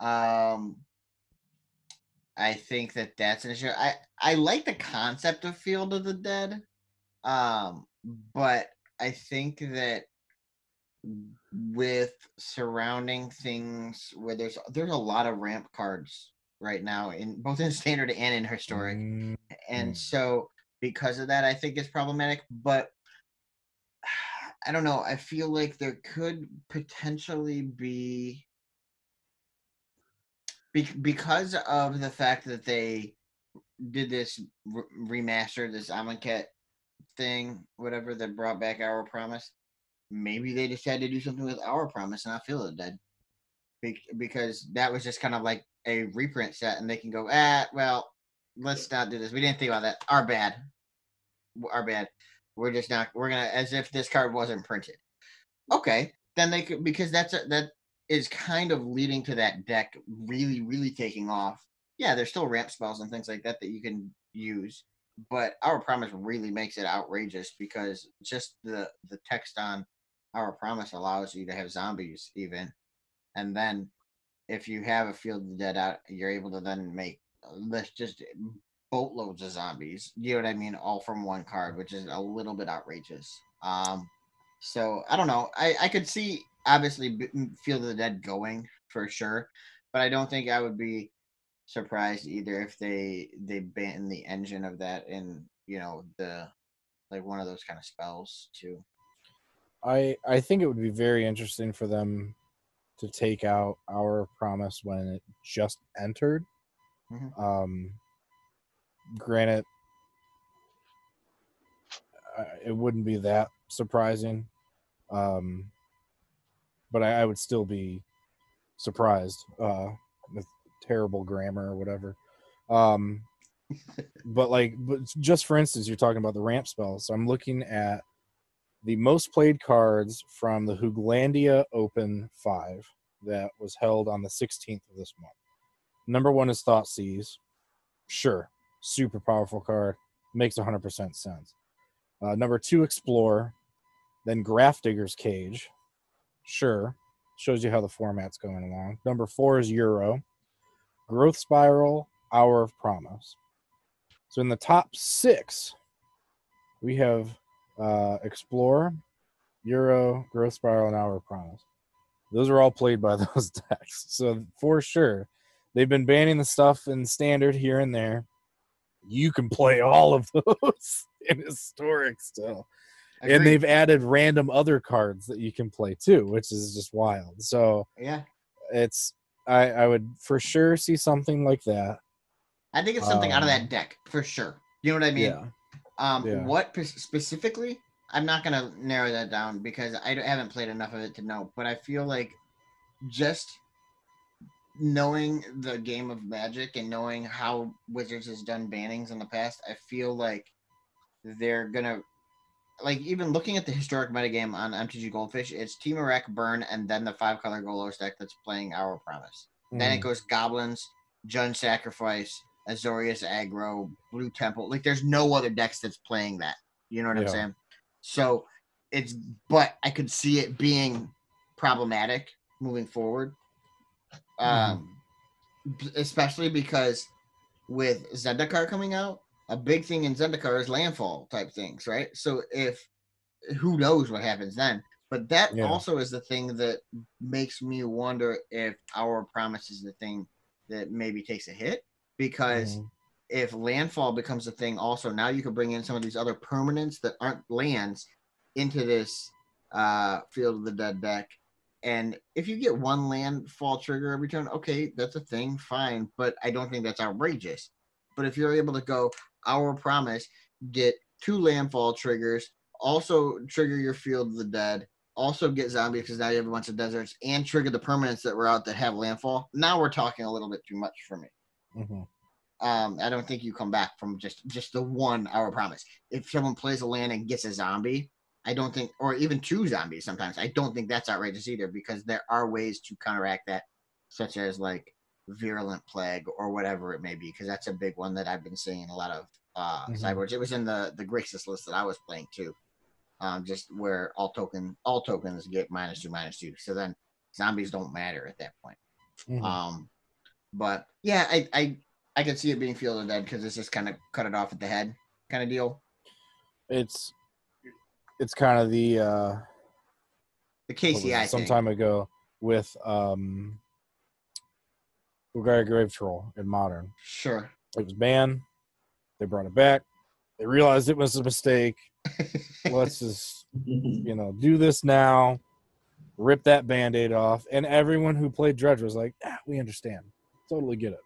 Um, I think that that's an issue. I I like the concept of Field of the Dead, um, but I think that with surrounding things where there's there's a lot of ramp cards right now in both in standard and in historic mm-hmm. and so because of that i think it's problematic but i don't know i feel like there could potentially be because of the fact that they did this remaster this Amonkhet thing whatever that brought back our promise maybe they decided to do something with our promise and I feel it dead. Be- because that was just kind of like a reprint set and they can go, ah, well, let's not do this. We didn't think about that. Our bad. Our bad. We're just not, we're to, as if this card wasn't printed. Okay. Then they could, because that's, a, that is kind of leading to that deck really, really taking off. Yeah, there's still ramp spells and things like that that you can use but our promise really makes it outrageous because just the the text on our promise allows you to have zombies even, and then if you have a field of dead out, you're able to then make uh, let's just boatloads of zombies. You know what I mean? All from one card, which is a little bit outrageous. Um, so I don't know. I I could see obviously Field of the Dead going for sure, but I don't think I would be surprised either if they they ban the engine of that in you know the like one of those kind of spells too. I I think it would be very interesting for them to take out our promise when it just entered. Mhm. Um, granted, uh, it wouldn't be that surprising, um, but I, I would still be surprised uh, with terrible grammar or whatever. Um, but like, but just for instance, you're talking about the ramp spells. So I'm looking at the most played cards from the Hooglandia Open 5 that was held on the 16th of this month. Number one is Thoughtseize. Sure, super powerful card. Makes 100% sense. Uh, number two, Explore. Then Grafdigger's Cage. Sure, shows you how the format's going along. Number four is Uro. Growth Spiral, Hour of Promise. So in the top six, we have uh, Explore, Uro, Growth Spiral, and Hour of Promise. Those are all played by those decks. So for sure, they've been banning the stuff in standard here and there. You can play all of those in historic still. And they've added random other cards that you can play too, which is just wild. So yeah, it's I, I would for sure see something like that. I think it's something out of Um, that deck for sure. You know what I mean? yeah. Um, Yeah. what specifically? I'm not gonna narrow that down because I haven't played enough of it to know. But I feel like just knowing the game of Magic and knowing how Wizards has done bannings in the past, I feel like they're gonna like even looking at the historic metagame on MTG Goldfish, it's Temur Rec, Burn, and then the five color Golos deck that's playing Our Promise. Then it Mhm. goes Goblins, Jund Sacrifice, Azorius Aggro, Blue Temple. Like there's no other decks that's playing that. You know what I'm saying? So it's but I could see it being problematic moving forward. Um b- especially because with Zendikar coming out, a big thing in Zendikar is landfall type things, right? So if who knows what happens then. But that Yeah. also is the thing that makes me wonder if our promise is the thing that maybe takes a hit because Mhm. if landfall becomes a thing also now you can bring in some of these other permanents that aren't lands into this uh field of the dead deck and if you get one landfall trigger every turn okay that's a thing fine but i don't think that's outrageous but if you're able to go our promise get two landfall triggers also trigger your field of the dead also get zombies because now you have a bunch of deserts and trigger the permanents that were out that have landfall now we're talking a little bit too much for me Mhm. um, I don't think you come back from just just the one hour promise. If someone plays a land and gets a zombie, I don't think, or even two zombies sometimes, I don't think that's outrageous either because there are ways to counteract that, such as like virulent plague or whatever it may be, because that's a big one that I've been seeing in a lot of uh Mhm. sideboards. It was in the the Grixis list that I was playing too, um, just where all token all tokens get minus two minus two, so then zombies don't matter at that point. Mhm. Um, but yeah, I I I could see it being Field of Dead because it's just kind of cut it off at the head kind of deal. it's it's kind of the uh The what was it, KCI some time ago with um Golgari Grave Troll in modern. Sure. It was banned. They brought it back. They realized it was a mistake. Let's just you know do this now. Rip that band-aid off. And everyone who played Dredge was like, ah, we understand. Totally get it.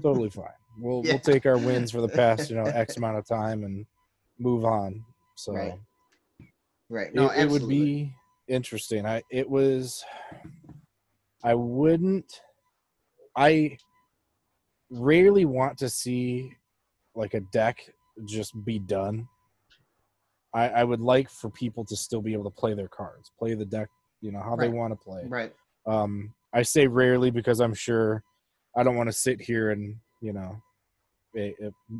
Totally fine. We'll Yeah. we'll take our wins for the past, you know, X amount of time and move on. So Right. Right. it, No, it would be interesting. I it was I wouldn't I rarely want to see like a deck just be done. I, I would like for people to still be able to play their cards, play the deck, you know, how they want to play. right. Um, I say rarely because I'm sure I don't want to sit here and you know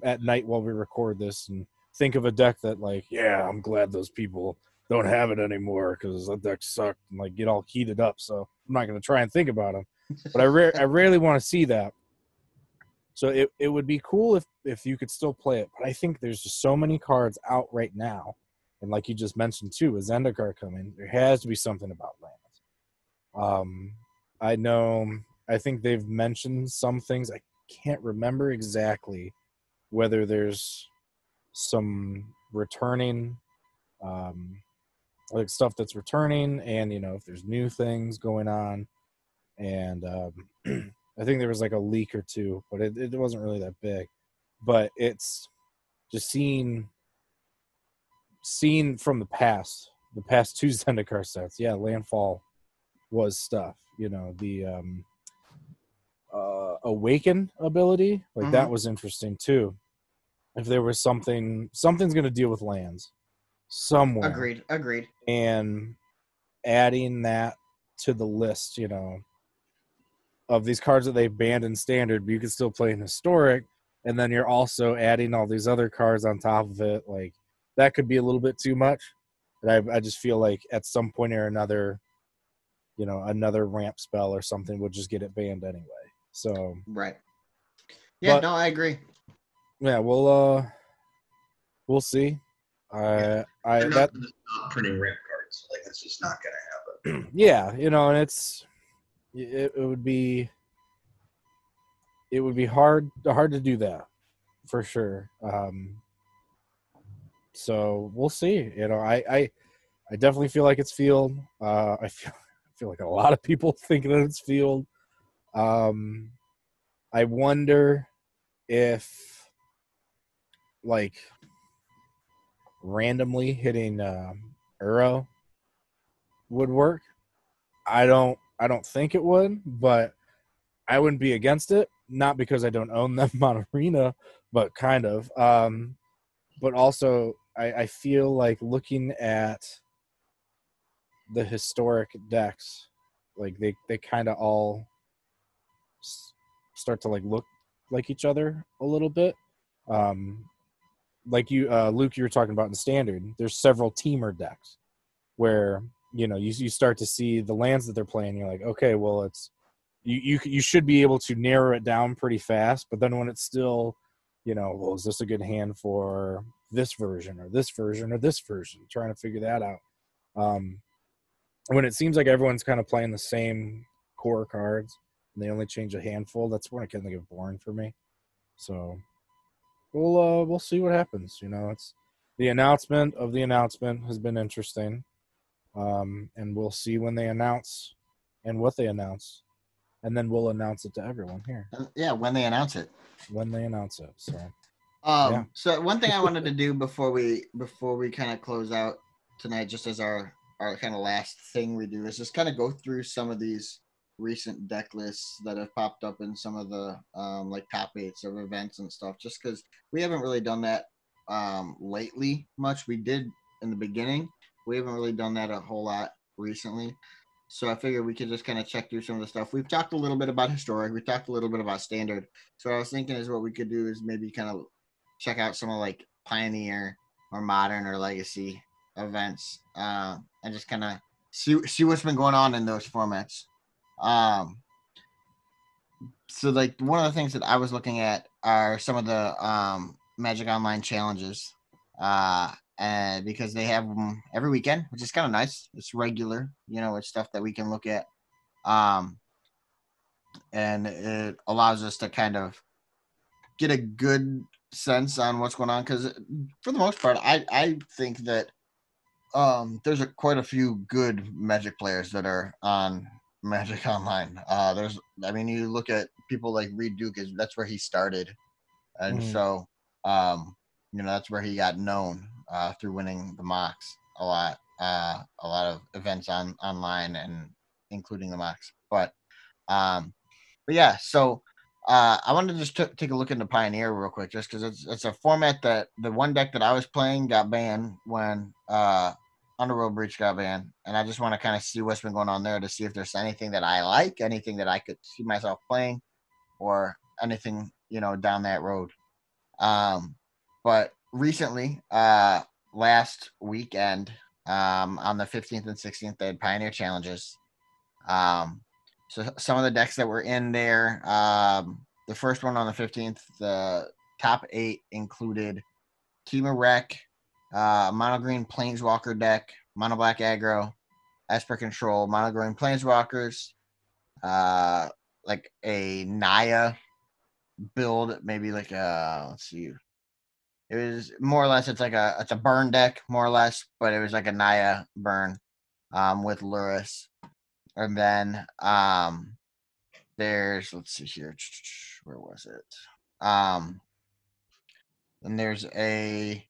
at night while we record this and think of a deck that like yeah I'm glad those people don't have it anymore because that deck sucked and like get all heated up. So I'm not going to try and think about them. But I rare I rarely want to see that. So it, it would be cool if if you could still play it. But I think there's just so many cards out right now, and like you just mentioned too, with Zendikar coming, there has to be something about lands. Um, I know. I think they've mentioned some things. I can't remember exactly whether there's some returning um, like stuff that's returning, and you know if there's new things going on, and um, I think there was like a leak or two, but it, it wasn't really that big. But it's just seeing seeing from the past, the past two Zendikar sets. Yeah, Landfall was stuff. You know the um, uh, Awaken ability, like that was interesting too. If there was something, something's going to deal with lands somewhere. Agreed. Agreed. and adding that to the list, you know, of these cards that they've banned in standard, but you can still play in historic, and then you're also adding all these other cards on top of it. Like that could be a little bit too much. And I, I just feel like at some point or another, you know, another ramp spell or something would just get it banned anyway. So Right. Yeah. But- no, I agree. yeah, we'll uh, we'll see. I I They're that not stop printing ramp cards. Like that's just not gonna happen. yeah you know and it's it, it would be it would be hard hard to do that for sure um so we'll see you know i i i definitely feel like it's field uh i feel i feel like a lot of people think that it's field um i wonder if like randomly hitting um Uro would work. I don't I don't think it would, but I wouldn't be against it. Not because I don't own them on Arena, but kind of. Um, but also I, I feel like looking at the historic decks, like they, they kind of all s- start to like look like each other a little bit. Um, like you, uh, Luke, you were talking about in standard. There's several Temur decks where you know you, you start to see the lands that they're playing. You're like, okay, well, it's you, you you should be able to narrow it down pretty fast. But then when it's still, you know, well, is this a good hand for this version or this version or this version? Trying to figure that out. Um, when it seems like everyone's kind of playing the same core cards and they only change a handful, that's when it can get boring for me. So we'll uh, we'll see what happens. You know, it's the announcement of the announcement has been interesting, um, and we'll see when they announce and what they announce, and then we'll announce it to everyone here yeah, when they announce it. when they announce it. So Um, Yeah. So one thing I wanted to do before we before we kind of close out tonight, just as our our kind of last thing we do, is just kind of go through some of these recent deck lists that have popped up in some of the um, like top eights of events and stuff. Just because we haven't really done that um, lately much. We did in the beginning. We haven't really done that a whole lot recently. So I figured we could just kind of check through some of the stuff. We've talked a little bit about historic. We talked a little bit about standard. So I was thinking is what we could do is maybe kind of check out some of like pioneer or modern or legacy events uh, and just kind of see see what's been going on in those formats. Um, so like one of the things that I was looking at are some of the um, Magic Online challenges, uh, and because they have them every weekend, which is kind of nice. It's regular, you know, it's stuff that we can look at, um, and it allows us to kind of get a good sense on what's going on because for the most part i i think that um there's a, quite a few good magic players that are on magic online. Uh there's i mean you look at people like Reid Duke is that's where he started. And Mhm. so um you know that's where he got known uh through winning the MOCS a lot uh a lot of events on online and including the MOCS. But um but yeah so uh, I wanted to just t- take a look into Pioneer real quick, just because it's it's a format that the one deck that I was playing got banned when uh, Underworld Breach got banned, and I just want to kind of see what's been going on there to see if there's anything that I like, anything that I could see myself playing, or anything you know down that road. Um, but recently, uh, last weekend, um, on the 15th and 16th, they had Pioneer challenges. Um, so some of the decks that were in there, um, the first one on the 15th, the top eight included Kima Wreck, uh, Mono Green Planeswalker deck, Mono Black Aggro, Esper Control, Mono Green Planeswalkers, uh, like a Naya build, maybe like a, let's see, it was more or less it's like a it's a burn deck more or less, but it was like a Naya burn um with Lurrus. And then um there's let's see here. Where was it? Um then there's a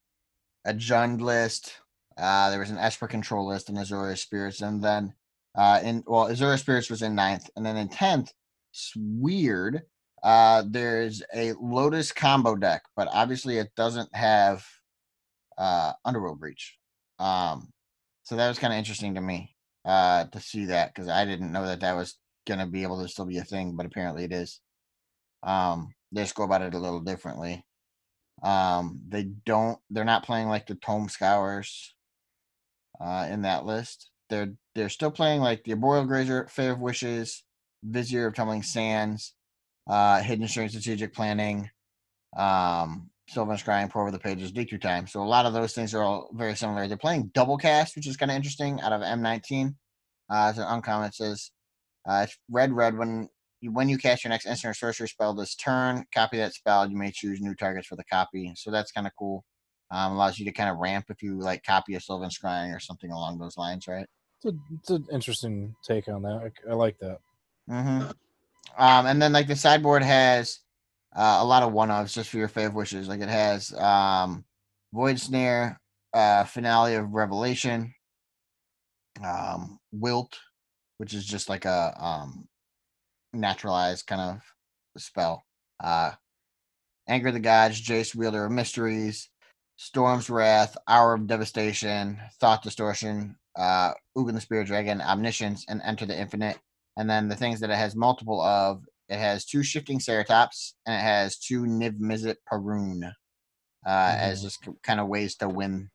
a Jund list. Uh there was an Esper control list and Azorius Spirits, and then uh in well Azorius Spirits was in ninth, and then in tenth, it's weird. Uh, there's a Lotus combo deck, but obviously it doesn't have uh, Underworld Breach. Um, so that was kind of interesting to me uh, to see that because I didn't know that that was going to be able to still be a thing, but apparently it is. Um, they just go about it a little differently. Um, they don't. They're not playing like the Tome Scours uh, in that list. They're they're still playing like the Arboreal Grazer, Fae of Wishes, Vizier of Tumbling Sands, uh, Hidden String Strategic Planning, um, Sylvan Scrying, Pore Over the Pages, DQ Time. So a lot of those things are all very similar. They're playing double cast, which is kind of interesting out of M19. Uh, it's an uncommon. It says uh, it's red, red. When when you cast your next instant or sorcery spell this turn, copy that spell. You may choose new targets for the copy. So that's kind of cool. Um, allows you to kind of ramp if you like copy a Sylvan Scrying or something along those lines, right? It's, a, it's an interesting take on that. I, I like that. Mm-hmm. Um, and then like the sideboard has uh, a lot of one offs just for your favorite wishes. Like it has um, Void Snare, uh, Finale of Revelation, um, Wilt, which is just like a um, naturalized kind of spell. Uh, Anger of the Gods, Jace, Wielder of Mysteries, Storm's Wrath, Hour of Devastation, Thought Distortion, uh, Ugin the Spirit Dragon, Omniscience, and Enter the Infinite. And then the things that it has multiple of, it has two Shifting Ceratops and it has two Niv Mizzet Parun uh, mm-hmm. as just kind of ways to win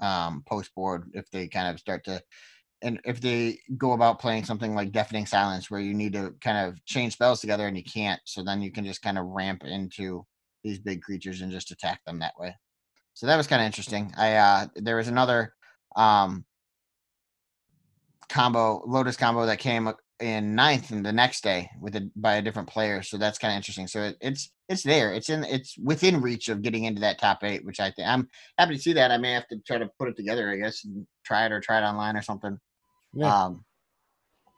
um, post board if they kind of start to and if they go about playing something like deafening silence where you need to kind of chain spells together and you can't so then you can just kind of ramp into these big creatures and just attack them that way so that was kind of interesting i uh there was another um combo lotus combo that came in ninth and the next day with it by a different player. So that's kind of interesting. So it, it's it's there. It's in it's within reach of getting into that top eight, which I think I'm happy to see that. I may have to try to put it together, I guess, and try it or try it online or something. Yeah. Um,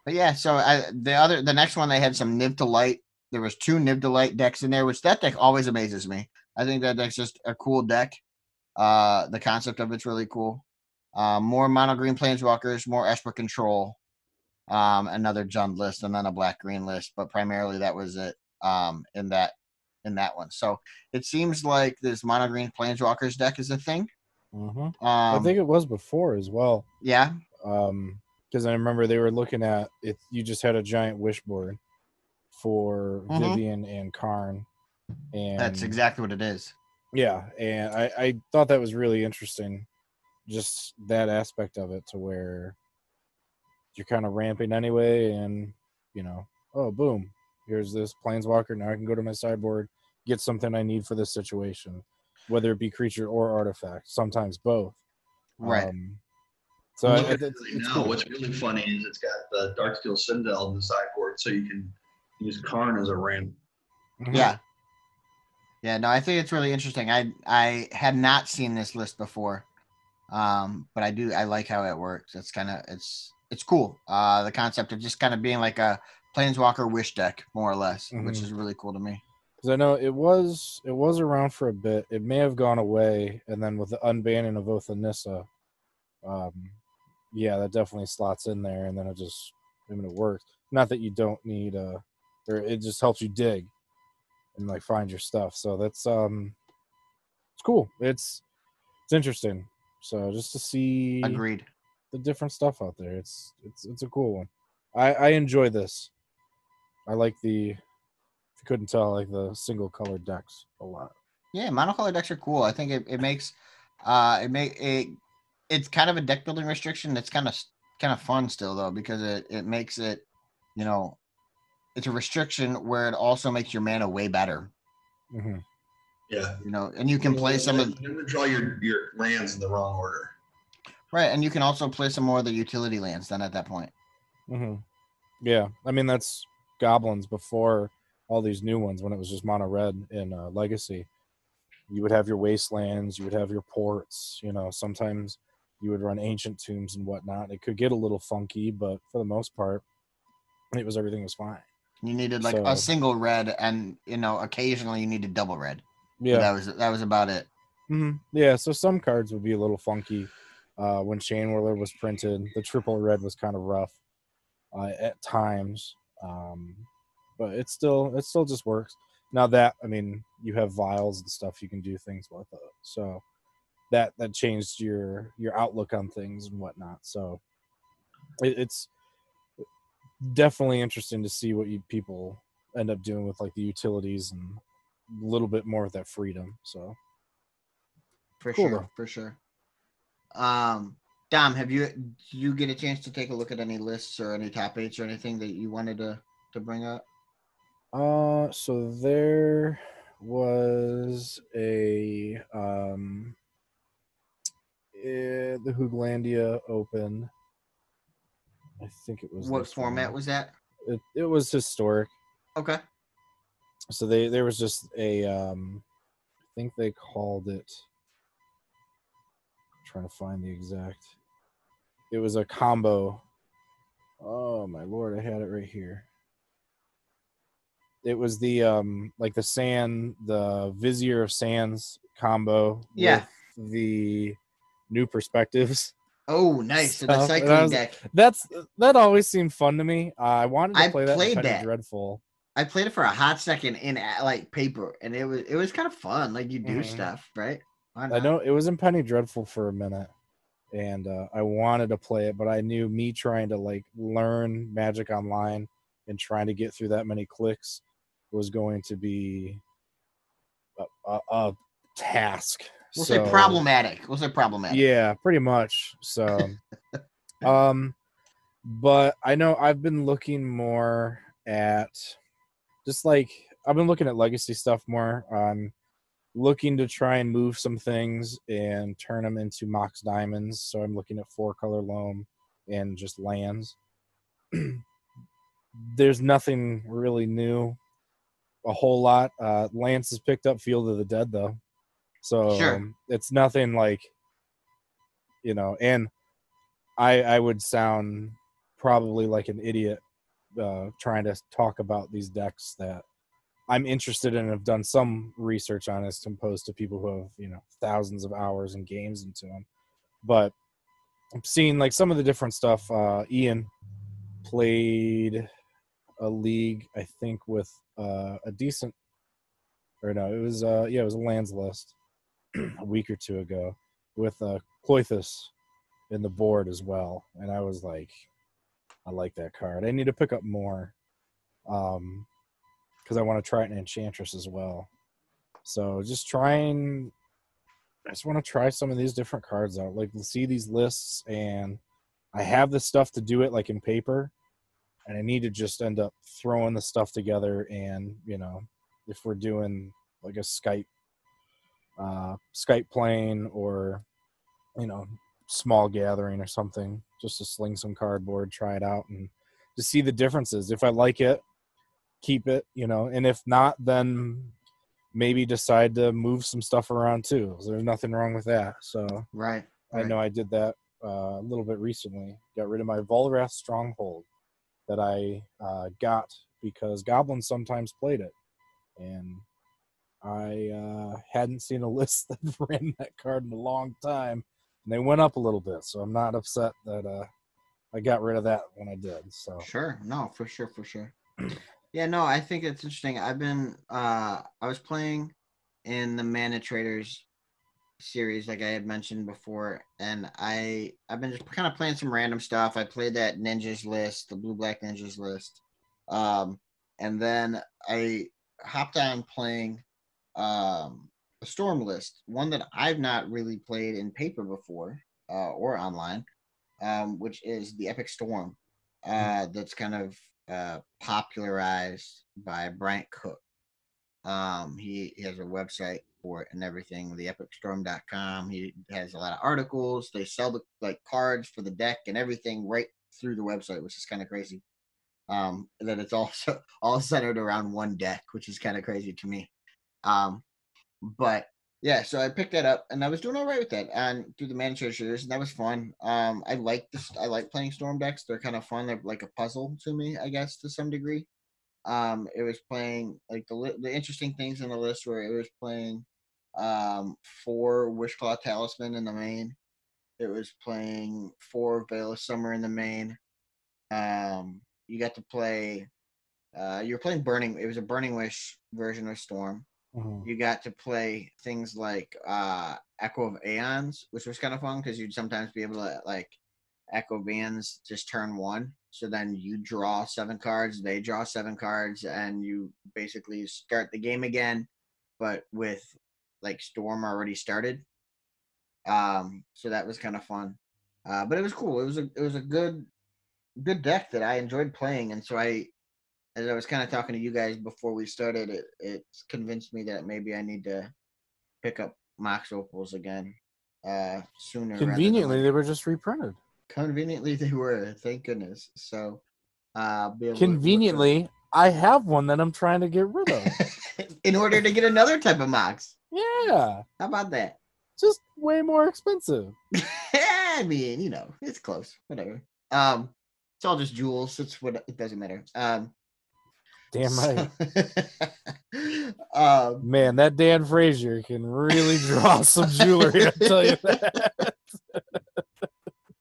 but yeah, so I the other the next one they had some Niv to There was two Niv to decks in there, which that deck always amazes me. I think that deck's just a cool deck. Uh, the concept of it's really cool. Uh, more mono green planeswalkers, more Esper control um, another Jund list, and then a black green list. But primarily that was it um, in that in that one. So it seems like this mono green planeswalkers deck is a thing. Mm-hmm. Um, I think it was before as well. Yeah. Um, because I remember they were looking at it. You just had a giant wish board for mm-hmm. Vivien and Karn, and that's exactly what it is. Yeah, and I I thought that was really interesting, just that aspect of it to where you're kind of ramping anyway, and you know, oh boom, here's this planeswalker. Now I can go to my sideboard, get something I need for this situation, whether it be creature or artifact. Sometimes both. Right. Um, so I, it, it's, it's now, cool. what's really funny is it's got the Darksteel Citadel on the sideboard, so you can use Karn as a ramp. Mm-hmm. Yeah. Yeah, no, I think it's really interesting. I I had not seen this list before, um, but I do. I like how it works. It's kind of it's it's cool. Uh, the concept of just kind of being like a planeswalker wish deck, more or less, mm-hmm. which is really cool to me. Because I know it was it was around for a bit. It may have gone away, and then with the unbanning of Oath of Nissa, um, yeah, that definitely slots in there, and then it just I mean it works. Not that you don't need uh or it just helps you dig and like find your stuff. So that's um it's cool. It's it's interesting. So just to see agreed the different stuff out there. It's it's it's a cool one. I I enjoy this. I like the if you couldn't tell, I like the single color decks a lot. Yeah, monocolor decks are cool. I think it, it makes uh it make it it's kind of a deck building restriction that's kind of kind of fun still though because it it makes it you know it's a restriction where it also makes your mana way better. Mm-hmm. Yeah, you know, and you can play some of. You draw your your lands in the wrong order. Right, and you can also play some more of the utility lands then at that point. Mm-hmm. Yeah, I mean that's goblins before all these new ones when it was just mono red in uh, Legacy. you would have your wastelands, you would have your ports. You know, sometimes you would run ancient tombs and whatnot. It could get a little funky, but for the most part, it was everything was fine. You needed like So- a single red, and you know, occasionally you needed double red. But Yeah, that was that was about it. hmm Yeah, so some cards would be a little funky. Uh, when Chain Whirler was printed, the triple red was kind of rough uh, at times, um, but it still it still just works. Now that I mean, you have vials and stuff, you can do things with it. So that that changed your your outlook on things and whatnot. So it, it's definitely interesting to see what you people end up doing with like the utilities and a little bit more of that freedom. So. For Cool, sure, though. for sure. Um, Dom, have you you get a chance to take a look at any lists or any top eights or anything that you wanted to to bring up? Uh, so there was a um, eh, the Hooglandia Open. I think it was. What format one. was that? it? It was historic. Okay. So they there was just a um, I think they called it. trying to find the exact. It was a combo. Oh my lord! I had it right here. It was the um like the sand the Vizier of Sands combo. Yeah. The new perspectives. Oh, nice. So the Stuff, and I cycling was- deck. That's that always seemed fun to me. Uh, I wanted to I play that. played that. Dreadful. I played it for a hot second in uh, like paper, and it was it was kind of fun. Like you do Mhm. stuff, right? I know it was in Penny Dreadful for a minute, and uh, I wanted to play it, but I knew me trying to like learn Magic Online and trying to get through that many clicks was going to be a, a, a task. We'll So- say problematic. We'll say problematic. Yeah, pretty much. So, um, but I know I've been looking more at just like I've been looking at legacy stuff more. I'm looking to try and move some things and turn them into Mox Diamonds. So I'm looking at four color loam and just lands. There's nothing really new, a whole lot. Uh, Lands has picked up Field of the Dead though, so Sure. um, it's nothing like you know. And I I would sound probably like an idiot uh, trying to talk about these decks that I'm interested in and have done some research on as opposed to people who have, you know, thousands of hours and games into them. But I'm seeing like some of the different stuff. Uh, Ian played a league, I think, with uh, a decent, or no, it was, uh, yeah, it was a lands list a week or two ago with uh, Klothys in the board as well. And I was like, I like that card. I need to pick up more. Um, because I want to try in Enchantress as well. So just trying. I just want to try some of these different cards out. Like see these lists, and I have the stuff to do it like in paper, and I need to just end up throwing the stuff together. And you know, if we're doing like a Skype, uh, Skype playing or you know, small gathering or something, just to sling some cardboard, try it out, and to see the differences. If I like it, keep it, you know, and if not, then maybe decide to move some stuff around too. There's nothing wrong with that. So Right. I know I did that uh, a little bit recently. Got rid of my Volrath Stronghold that I uh, got because goblins sometimes played it, and I uh, hadn't seen a list that ran that card in a long time, and they went up a little bit. So I'm not upset that uh, I got rid of that when I did. So Sure. No, for sure, for sure. Yeah, no, I think it's interesting. I've been uh I was playing in the ManaTraders series like I had mentioned before and I I've been just kind of playing some random stuff. I played that ninjas list, the blue black ninjas list. Um and then I hopped on playing um a storm list, one that I've not really played in paper before uh or online, um which is the Epic Storm uh, that's kind of uh, popularized by Bryant Cook. Um, he, he has a website for it and everything, theepicstorm.com. He has a lot of articles. They sell the like cards for the deck and everything right through the website, which is kind of crazy. Um, then it's also all centered around one deck, which is kind of crazy to me. Um, but yeah, so I picked that up and I was doing all right with that on through the ManaTraders series, and that was fun. Um, I like this. I like playing storm decks. They're kind of fun. They're like a puzzle to me, I guess, to some degree. Um, it was playing like the the interesting things in the list where it was playing um four Wishclaw Talisman in the main. It was playing four Veil of Summer in the main. Um, you got to play. Uh, you were playing Burning. It was a Burning Wish version of Storm Mhm. you got to play things like uh echo of eons which was kind of fun because you'd sometimes be able to like echo bands just turn one. So then you draw seven cards they draw seven cards and you basically start the game again but with like storm already started. Um so that was kind of fun. Uh but it was cool. It was a it was a good good deck that i enjoyed playing and so i as I was kind of talking to you guys before we started, it it's convinced me that maybe I need to pick up Mox Opals again uh sooner. rather than Conveniently, they were just reprinted. conveniently they were. Thank goodness. So, uh, be able to Conveniently, I have one that I'm trying to get rid of. in order to get another type of Mox. yeah, How about that? just way more expensive. I mean, you know, it's close. Whatever. Um, it's all just jewels. It's what it doesn't matter. Um, Damn right. um, Man, that Dan Frazier can really draw some jewelry. I tell you that.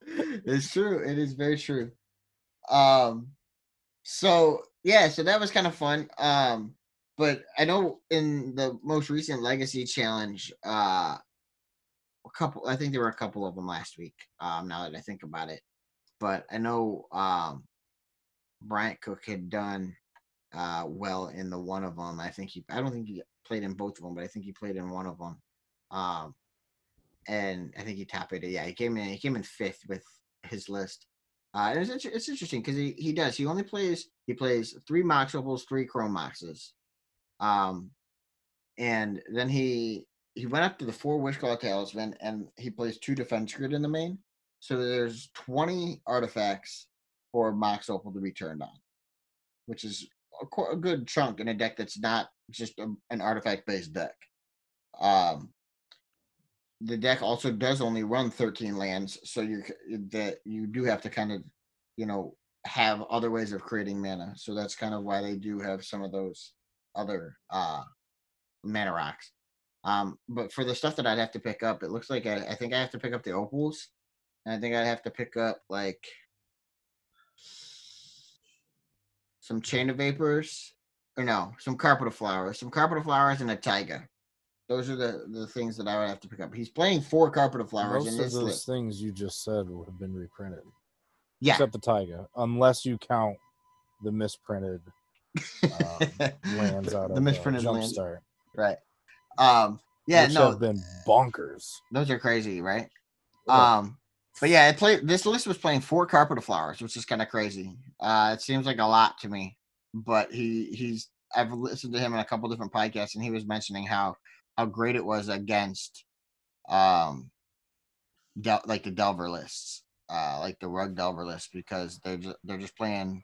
it's true. It is very true. Um, so yeah, so that was kind of fun. Um, but I know in the most recent Legacy Challenge, uh, a couple. I think there were a couple of them last week. Um, now that I think about it, but I know um, Bryant Cook had done uh well in the one of them. I think he. I don't think he played in both of them, but I think he played in one of them. Um, and I think he tapped it. Yeah, he came in. He came in fifth with his list. Uh, it's, inter- it's interesting because he, he does. He only plays. He plays three Mox Opals, three Chrome Moxes. Um, and then he he went up to the four Wishclaw Talisman, and he plays two Defense Grid in the main. So there's 20 artifacts for Mox Opal to be turned on, which is a, a good chunk in a deck that's not just a, an artifact based deck. Um, the deck also does only run 13 lands, so you that you do have to kind of, you know, have other ways of creating mana. So that's kind of why they do have some of those other uh mana rocks. Um, but for the stuff that I'd have to pick up, it looks like I, I think I have to pick up the opals. And I think I'd have to pick up like some chain of vapors, or no, some carpet of flowers, some carpet of flowers, and a taiga. Those are the the things that I would have to pick up. He's playing four carpet of flowers Most in of those list. things you just said would have been reprinted, Yeah, except the Taiga, unless you count the misprinted um, lands out of the misprinted uh, lands, Jumpstart. right? Um, yeah, which no, have been bonkers. those are crazy, right? Yeah. Um, but yeah, it played. This list was playing four carpet of flowers, which is kind of crazy. Uh, it seems like a lot to me, but he he's. I've listened to him in a couple different podcasts, and he was mentioning how how great it was against, um, del- like the Delver lists, uh, like the Rug Delver list, because they're just, they're just playing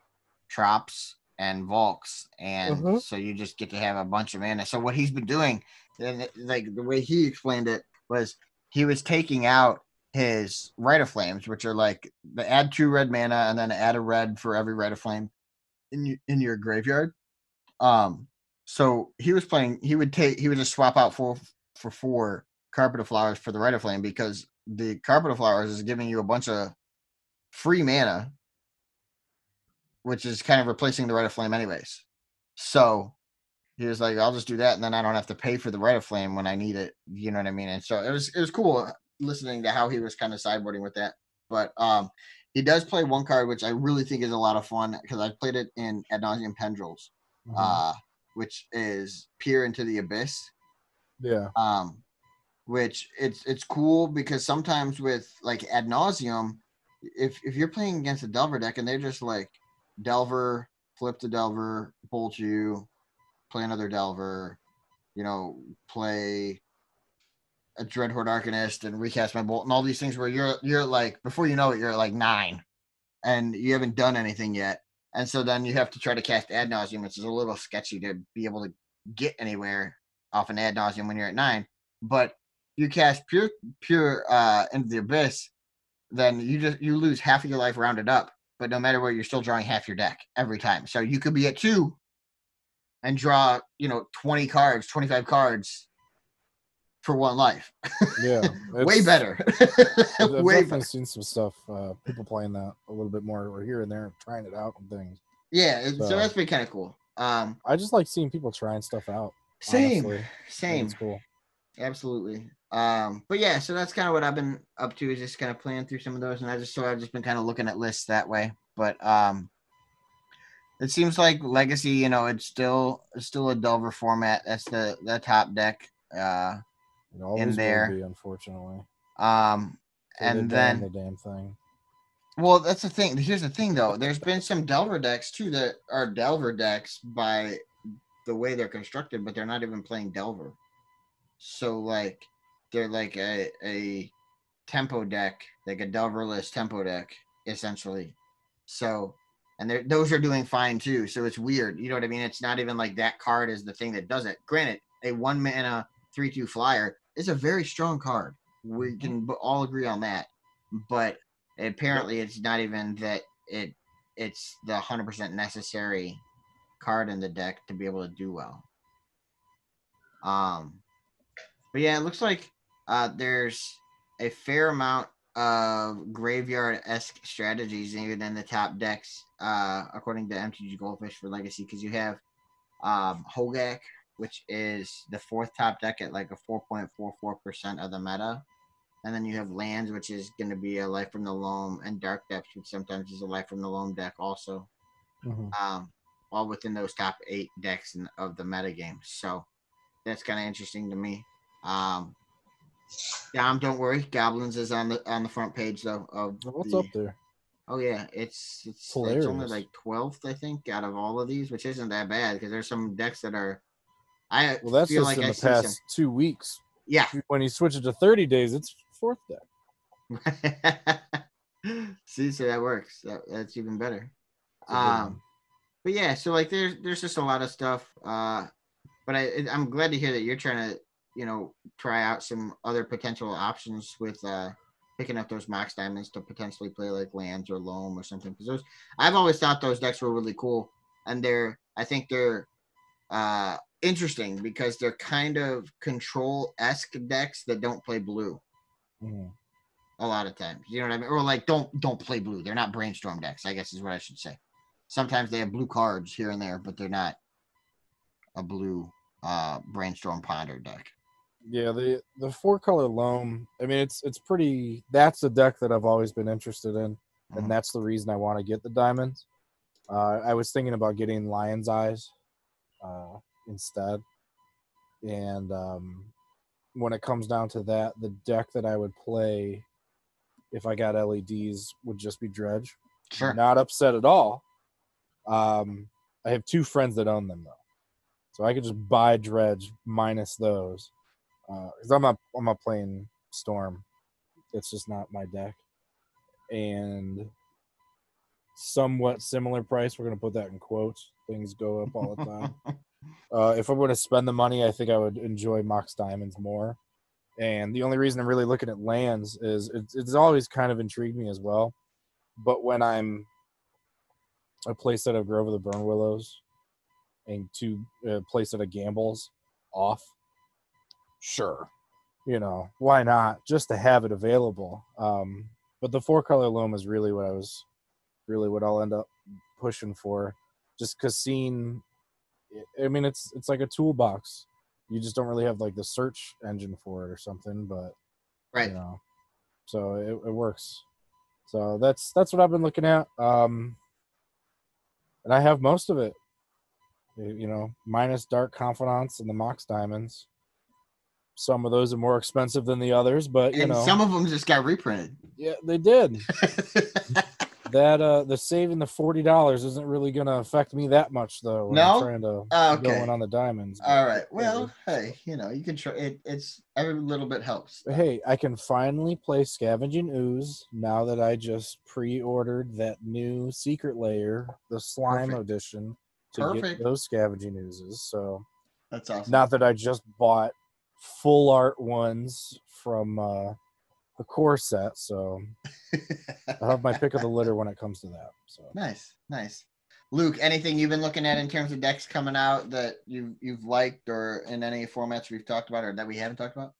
Trops and Volks, and Mhm. so you just get to have a bunch of mana. So what he's been doing, and like the way he explained it was he was taking out his Rite of Flames, which are like the add two red mana and then add a red for every Rite of Flame in your, in your graveyard. Um, so he was playing. He would take. He would just swap out four for four Carpet of Flowers for the Rite of Flame because the Carpet of Flowers is giving you a bunch of free mana, which is kind of replacing the Rite of Flame anyways. So he was like, I'll just do that, and then I don't have to pay for the Rite of Flame when I need it. You know what I mean? And so it was it was cool listening to how he was kind of sideboarding with that. But um, he does play one card, which I really think is a lot of fun because I've played it in Ad Nauseam Tendrils, Mhm. uh, which is Peer into the Abyss yeah. um which it's it's cool because sometimes with like ad nauseam if if you're playing against a delver deck and they're just like delver flip the delver bolt you play another delver you know play a dreadhorde arcanist and recast my bolt and all these things where you're you're like before you know it you're like nine and you haven't done anything yet and so then you have to try to cast ad nauseam which is a little sketchy to be able to get anywhere off an ad nauseam when you're at nine. but you cast pure pure uh into the abyss, then you just you lose half of your life rounded up. But no matter what, you're still drawing half your deck every time. So you could be at two and draw, you know, 20 cards, 25 cards for one life. Yeah, Way better. I've, I've Way better. seen some stuff. Uh, people playing that a little bit more or here and there, trying it out and things. Yeah, so So- that's been kind of cool. Um, I just like seeing people trying stuff out. same, honestly. Same, It's cool. absolutely. Um, but yeah, so that's kind of what I've been up to is just kind of playing through some of those, and I just so I've just been kind of looking at lists that way. But um, it seems like Legacy, you know, it's still it's still a Delver format. That's the the top deck. Uh, Always there. be, unfortunately. um, they and then the damn thing. Well, that's the thing. Here's the thing, though. There's been some Delver decks too that are Delver decks by the way they're constructed, but they're not even playing Delver. So, like, they're like a a tempo deck, like a Delverless tempo deck, essentially. So, and they're, those are doing fine too. So it's weird. You know what I mean? It's not even like that card is the thing that does it. Granted, a one mana three two flyer is a very strong card. We can all agree on that, but apparently it's not even that it it's the 100% necessary card in the deck to be able to do well. Um but yeah it looks like uh there's a fair amount of graveyard-esque strategies even in the top decks uh according to mtg goldfish for legacy because you have um Hogaak which is the fourth top deck at like a 4.44% of the meta and then you have lands, which is going to be a life from the loam, and dark depths, which sometimes is a life from the loam deck, also. Mhm. Um, all within those top eight decks in, of the metagame. So that's kind of interesting to me. Um, Dom, don't worry, goblins is on the on the front page though. Of What's the, up there? Oh yeah, it's it's, it's only like twelfth, I think, out of all of these, which isn't that bad because there's some decks that are. I Well, that's feel just like in I the past two weeks. Yeah, When you switch it to 30 days, it's fourth deck. See, so that works. That, that's even better. It's a good one. Um, but yeah, so like there's there's just a lot of stuff. Uh, but I I'm glad to hear that you're trying to you know try out some other potential options with uh picking up those Mox Diamonds to potentially play like lands or loam or something. Because those I've always thought those decks were really cool, and they're I think they're uh interesting because they're kind of control esque decks that don't play blue Mhm. a lot of times. You know what I mean? Or like don't don't play blue. They're not brainstorm decks, I guess is what I should say. Sometimes they have blue cards here and there, but they're not a blue uh brainstorm ponder deck. Yeah, the the four color loam. I mean, it's it's pretty. That's a deck that I've always been interested in, Mhm. and that's the reason I want to get the diamonds. Uh, I was thinking about getting Lion's Eyes uh, instead, and um, when it comes down to that, the deck that I would play if I got LEDs would just be Dredge. Sure. Not upset at all. Um, I have two friends that own them though, so I could just buy Dredge minus those. Uh because I'm not, I'm not playing Storm. It's just not my deck. And somewhat similar price. We're gonna put that in quotes. Things go up all the time. Uh, if I were to spend the money, I think I would enjoy Mox Diamonds more. And the only reason I'm really looking at lands is it's, it's always kind of intrigued me as well. But when I'm a place that of Grove of the Burnwillows and to a place that of Gambles off, sure, you know, why not? Just to have it available. Um, but the four color loam is really what I was, really what I'll end up pushing for. Just because seeing I mean, it's it's like a toolbox. You just don't really have like the search engine for it or something, but Right. you know, so it, it works. So that's that's what I've been looking at. Um, and I have most of it. You know, minus Dark Confidants and the Mox Diamonds. Some of those are more expensive than the others, but you and know, some of them just got reprinted. yeah, they did. That uh, the saving the forty dollars isn't really gonna affect me that much though. No? I'm trying to Oh, okay. in on the diamonds. All right. Well, hey, you know, you can try it. It's every little bit helps. But hey, I can finally play Scavenging Ooze now that I just pre-ordered that new secret layer, the slime Perfect. edition, to Perfect. get those Scavenging Oozes. So That's awesome. not that I just bought full art ones from uh, the core set. So I'll have my pick of the litter when it comes to that. So nice, nice. Luke, anything you've been looking at in terms of decks coming out that you you've liked, or in any formats we've talked about, or that we haven't talked about?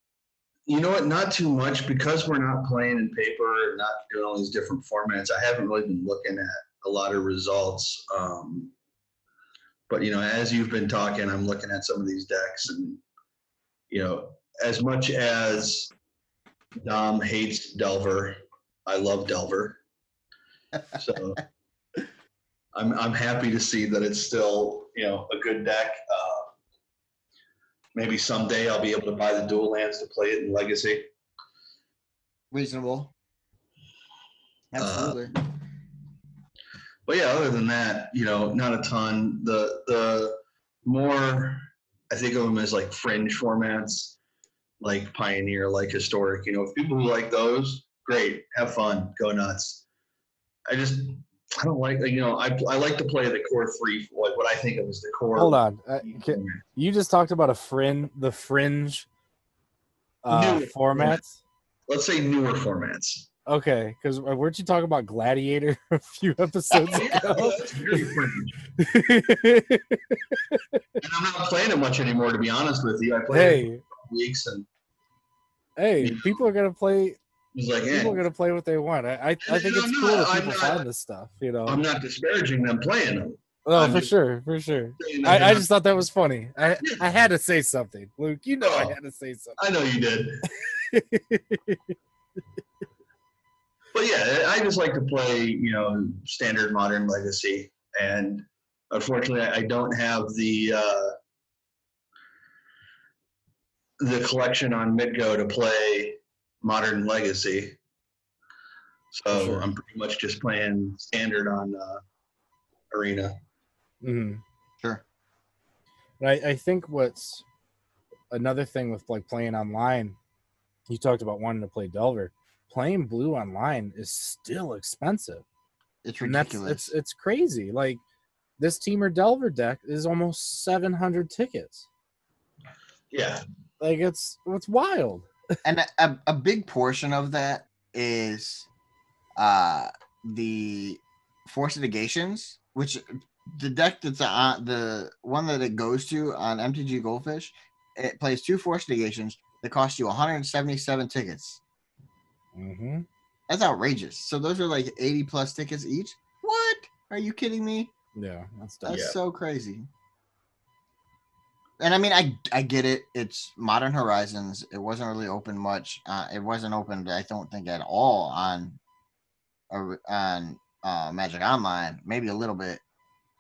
You know what? Not too much because we're not playing in paper not doing all these different formats. I haven't really been looking at a lot of results. Um, but you know, as you've been talking, I'm looking at some of these decks, and you know, as much as Dom hates Delver, I love Delver. So I'm I'm happy to see that it's still you know a good deck. Uh, maybe someday I'll be able to buy the dual lands to play it in Legacy. Reasonable. Uh, Absolutely. but yeah, other than that, you know, not a ton. The the more I think of them as like fringe formats, like Pioneer, like Historic. You know, if people who like those, great, have fun, go nuts. I just I don't like you know I I like to play the core three like what I think of as the core. hold on. Uh, you just talked about a fringe, the fringe uh, New formats. Let's say newer formats. Okay, because weren't you talking about Gladiator a few episodes ago? fringe. And I'm not playing it much anymore, to be honest with you. I play hey, weeks and hey, people are gonna play. like, People are gonna play what they want. I, I, I think it's cool that people not- find this stuff. You know, I'm not disparaging them playing them. oh, I'm for just- sure, for sure. I, I just thought that was funny. I, I had to say something, Luke. You know, I Oh. had to say something. I know you did. But yeah, I just like to play, you know, standard modern legacy. And unfortunately, I don't have the uh, the collection on MTGO to play modern legacy. So Sure. I'm pretty much just playing standard on uh, arena. Mhm. Sure. I, I think what's another thing with like playing online, you talked about wanting to play Delver. Playing blue online is still expensive. It's ridiculous. it's it's crazy. Like this Temur Delver deck is almost seven hundred tickets. Yeah, Like it's it's wild. and a- a, big portion of that is uh the force negations which the deck that's on the one that it goes to on mtg goldfish it plays two force negations that cost you 177 tickets Mm-hmm. that's outrageous so those are like 80 plus tickets each what are you kidding me Yeah, that's that's Yeah. so crazy and i mean i i get it it's modern horizons it wasn't really open much uh it wasn't opened i don't think at all on on uh magic online maybe a little bit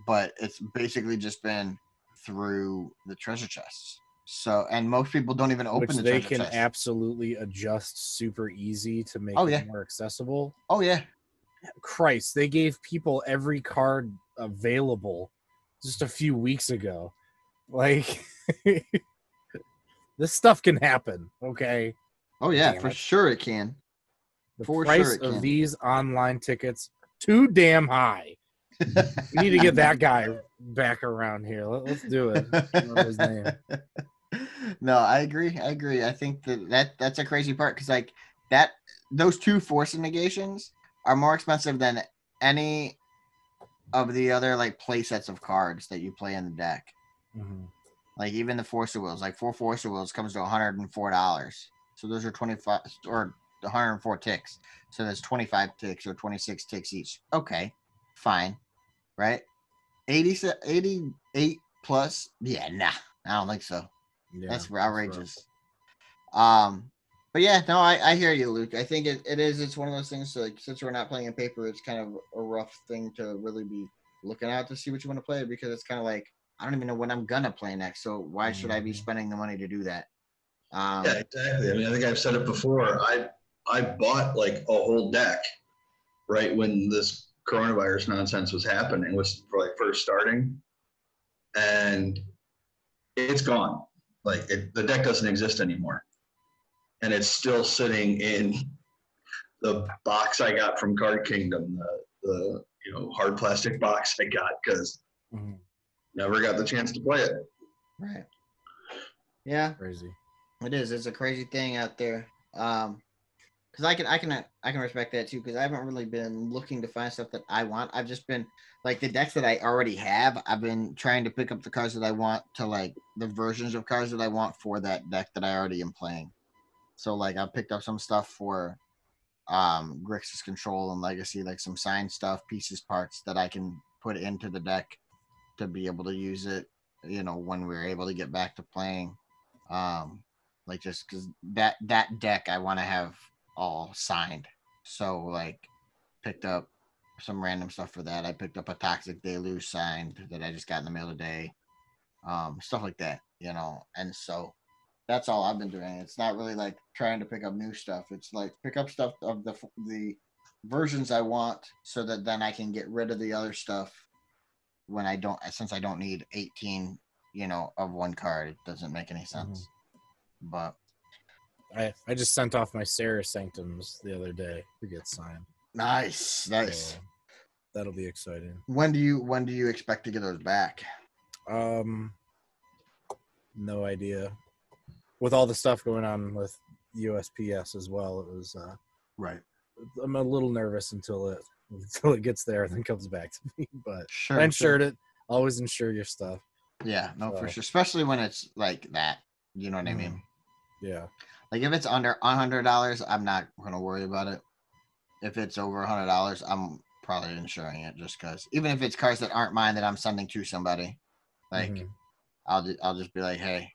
but it's basically just been through the treasure chests so and most people don't even open Which the they treasure can chest. absolutely adjust super easy to make Oh, it yeah. more accessible. oh yeah Christ, they gave people every card available just a few weeks ago. Like this stuff can happen, okay? oh yeah Damn for it. sure it can The For sure price it of can. these online tickets too damn high. We need to get that guy back around here. Let, us do it. his name. no, I agree. I agree. I think that, that that's a crazy part because like that those two force negations are more expensive than any of the other like play sets of cards that you play in the deck. Mhm. Like even the force of wills, like four force of wills comes to hundred and four dollars. So those are twenty five or one hundred and four ticks. So that's twenty five ticks or twenty six ticks each. Okay, fine, right? 80, 88 plus. Yeah, nah, I don't think so. Yeah, That's outrageous. Um, but yeah, no, I, I hear you, Luke. I think it, it is. It's one of those things. So like, since we're not playing in paper, it's kind of a rough thing to really be looking out to see what you want to play because it's kind of like I don't even know when I'm gonna play next. So why should I be Mhm. spending the money to do that? Um, yeah, exactly. I mean, I think I've said it before. I I bought like a whole deck right when this coronavirus nonsense was happening, was like first starting, and it's gone. Like it, the deck doesn't exist anymore, and it's still sitting in the box I got from Card Kingdom, the the you know hard plastic box I got because Mhm. Never got the chance to play it. right. Yeah, Crazy. It is. It's a crazy thing out there. Um, because I can, I can, I can respect that too. Because I haven't really been looking to find stuff that I want. I've just been like the decks that I already have. I've been trying to pick up the cards that I want to like the versions of cards that I want for that deck that I already am playing. So like I picked up some stuff for um Grixis control and legacy, like some signed stuff, pieces, parts that I can put into the deck to be able to use it, you know, when we're able to get back to playing. Um like just because that that deck I want to have all signed. So like picked up some random stuff for that. I picked up a toxic deluge signed that I just got in the mail today. Um, stuff like that, you know. And so that's all I've been doing. It's not really like trying to pick up new stuff. It's like pick up stuff of the the versions I want so that then I can get rid of the other stuff when I don't since I don't need 18, you know, of one card. It doesn't make any sense. Mm-hmm. But I I just sent off my Serra Sanctums the other day to get signed. Nice, nice. So that'll be exciting. When do you when do you expect to get those back? Um, no idea. With all the stuff going on with USPS as well, it was uh, right. I'm a little nervous until it until it gets there and then comes back to me. But sure, I insured sure. it. Always insure your stuff. Yeah, no, so. for sure. Especially when it's like that. You know what mm, I mean? Mm-hmm. Yeah. Like if it's under a hundred dollars, I'm not gonna worry about it. If it's over a hundred dollars, I'm probably insuring it just because. Even if it's cars that aren't mine that I'm sending to somebody, like mm-hmm. I'll I'll just be like, hey,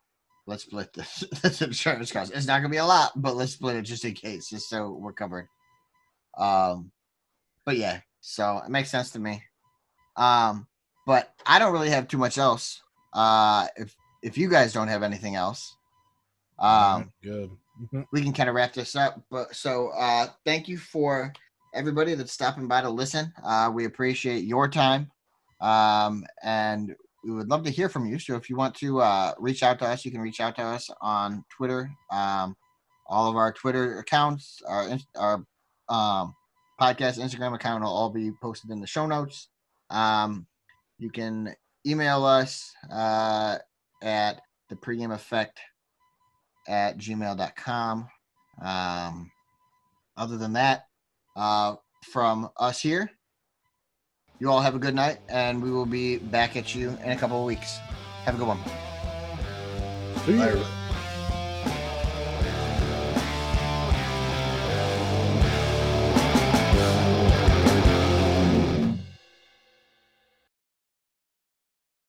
let's split this, this insurance cost. It's not gonna be a lot, but let's split it just in case, just so we're covered. Um, but yeah, so it makes sense to me. Um, but I don't really have too much else. Uh, if if you guys don't have anything else, um, good. Mm-hmm. we can kind of wrap this up. But so uh, thank you for everybody that's stopping by to listen. Uh, we appreciate your time. Um, and we would love to hear from you. So if you want to uh, reach out to us, you can reach out to us on Twitter. Um, all of our Twitter accounts, our, our um, podcast Instagram account will all be posted in the show notes. Um, you can email us uh, at the pregame effect at gmail.com. Um, other than that, uh, from us here, you all have a good night, and we will be back at you in a couple of weeks. Have a good one. Bye,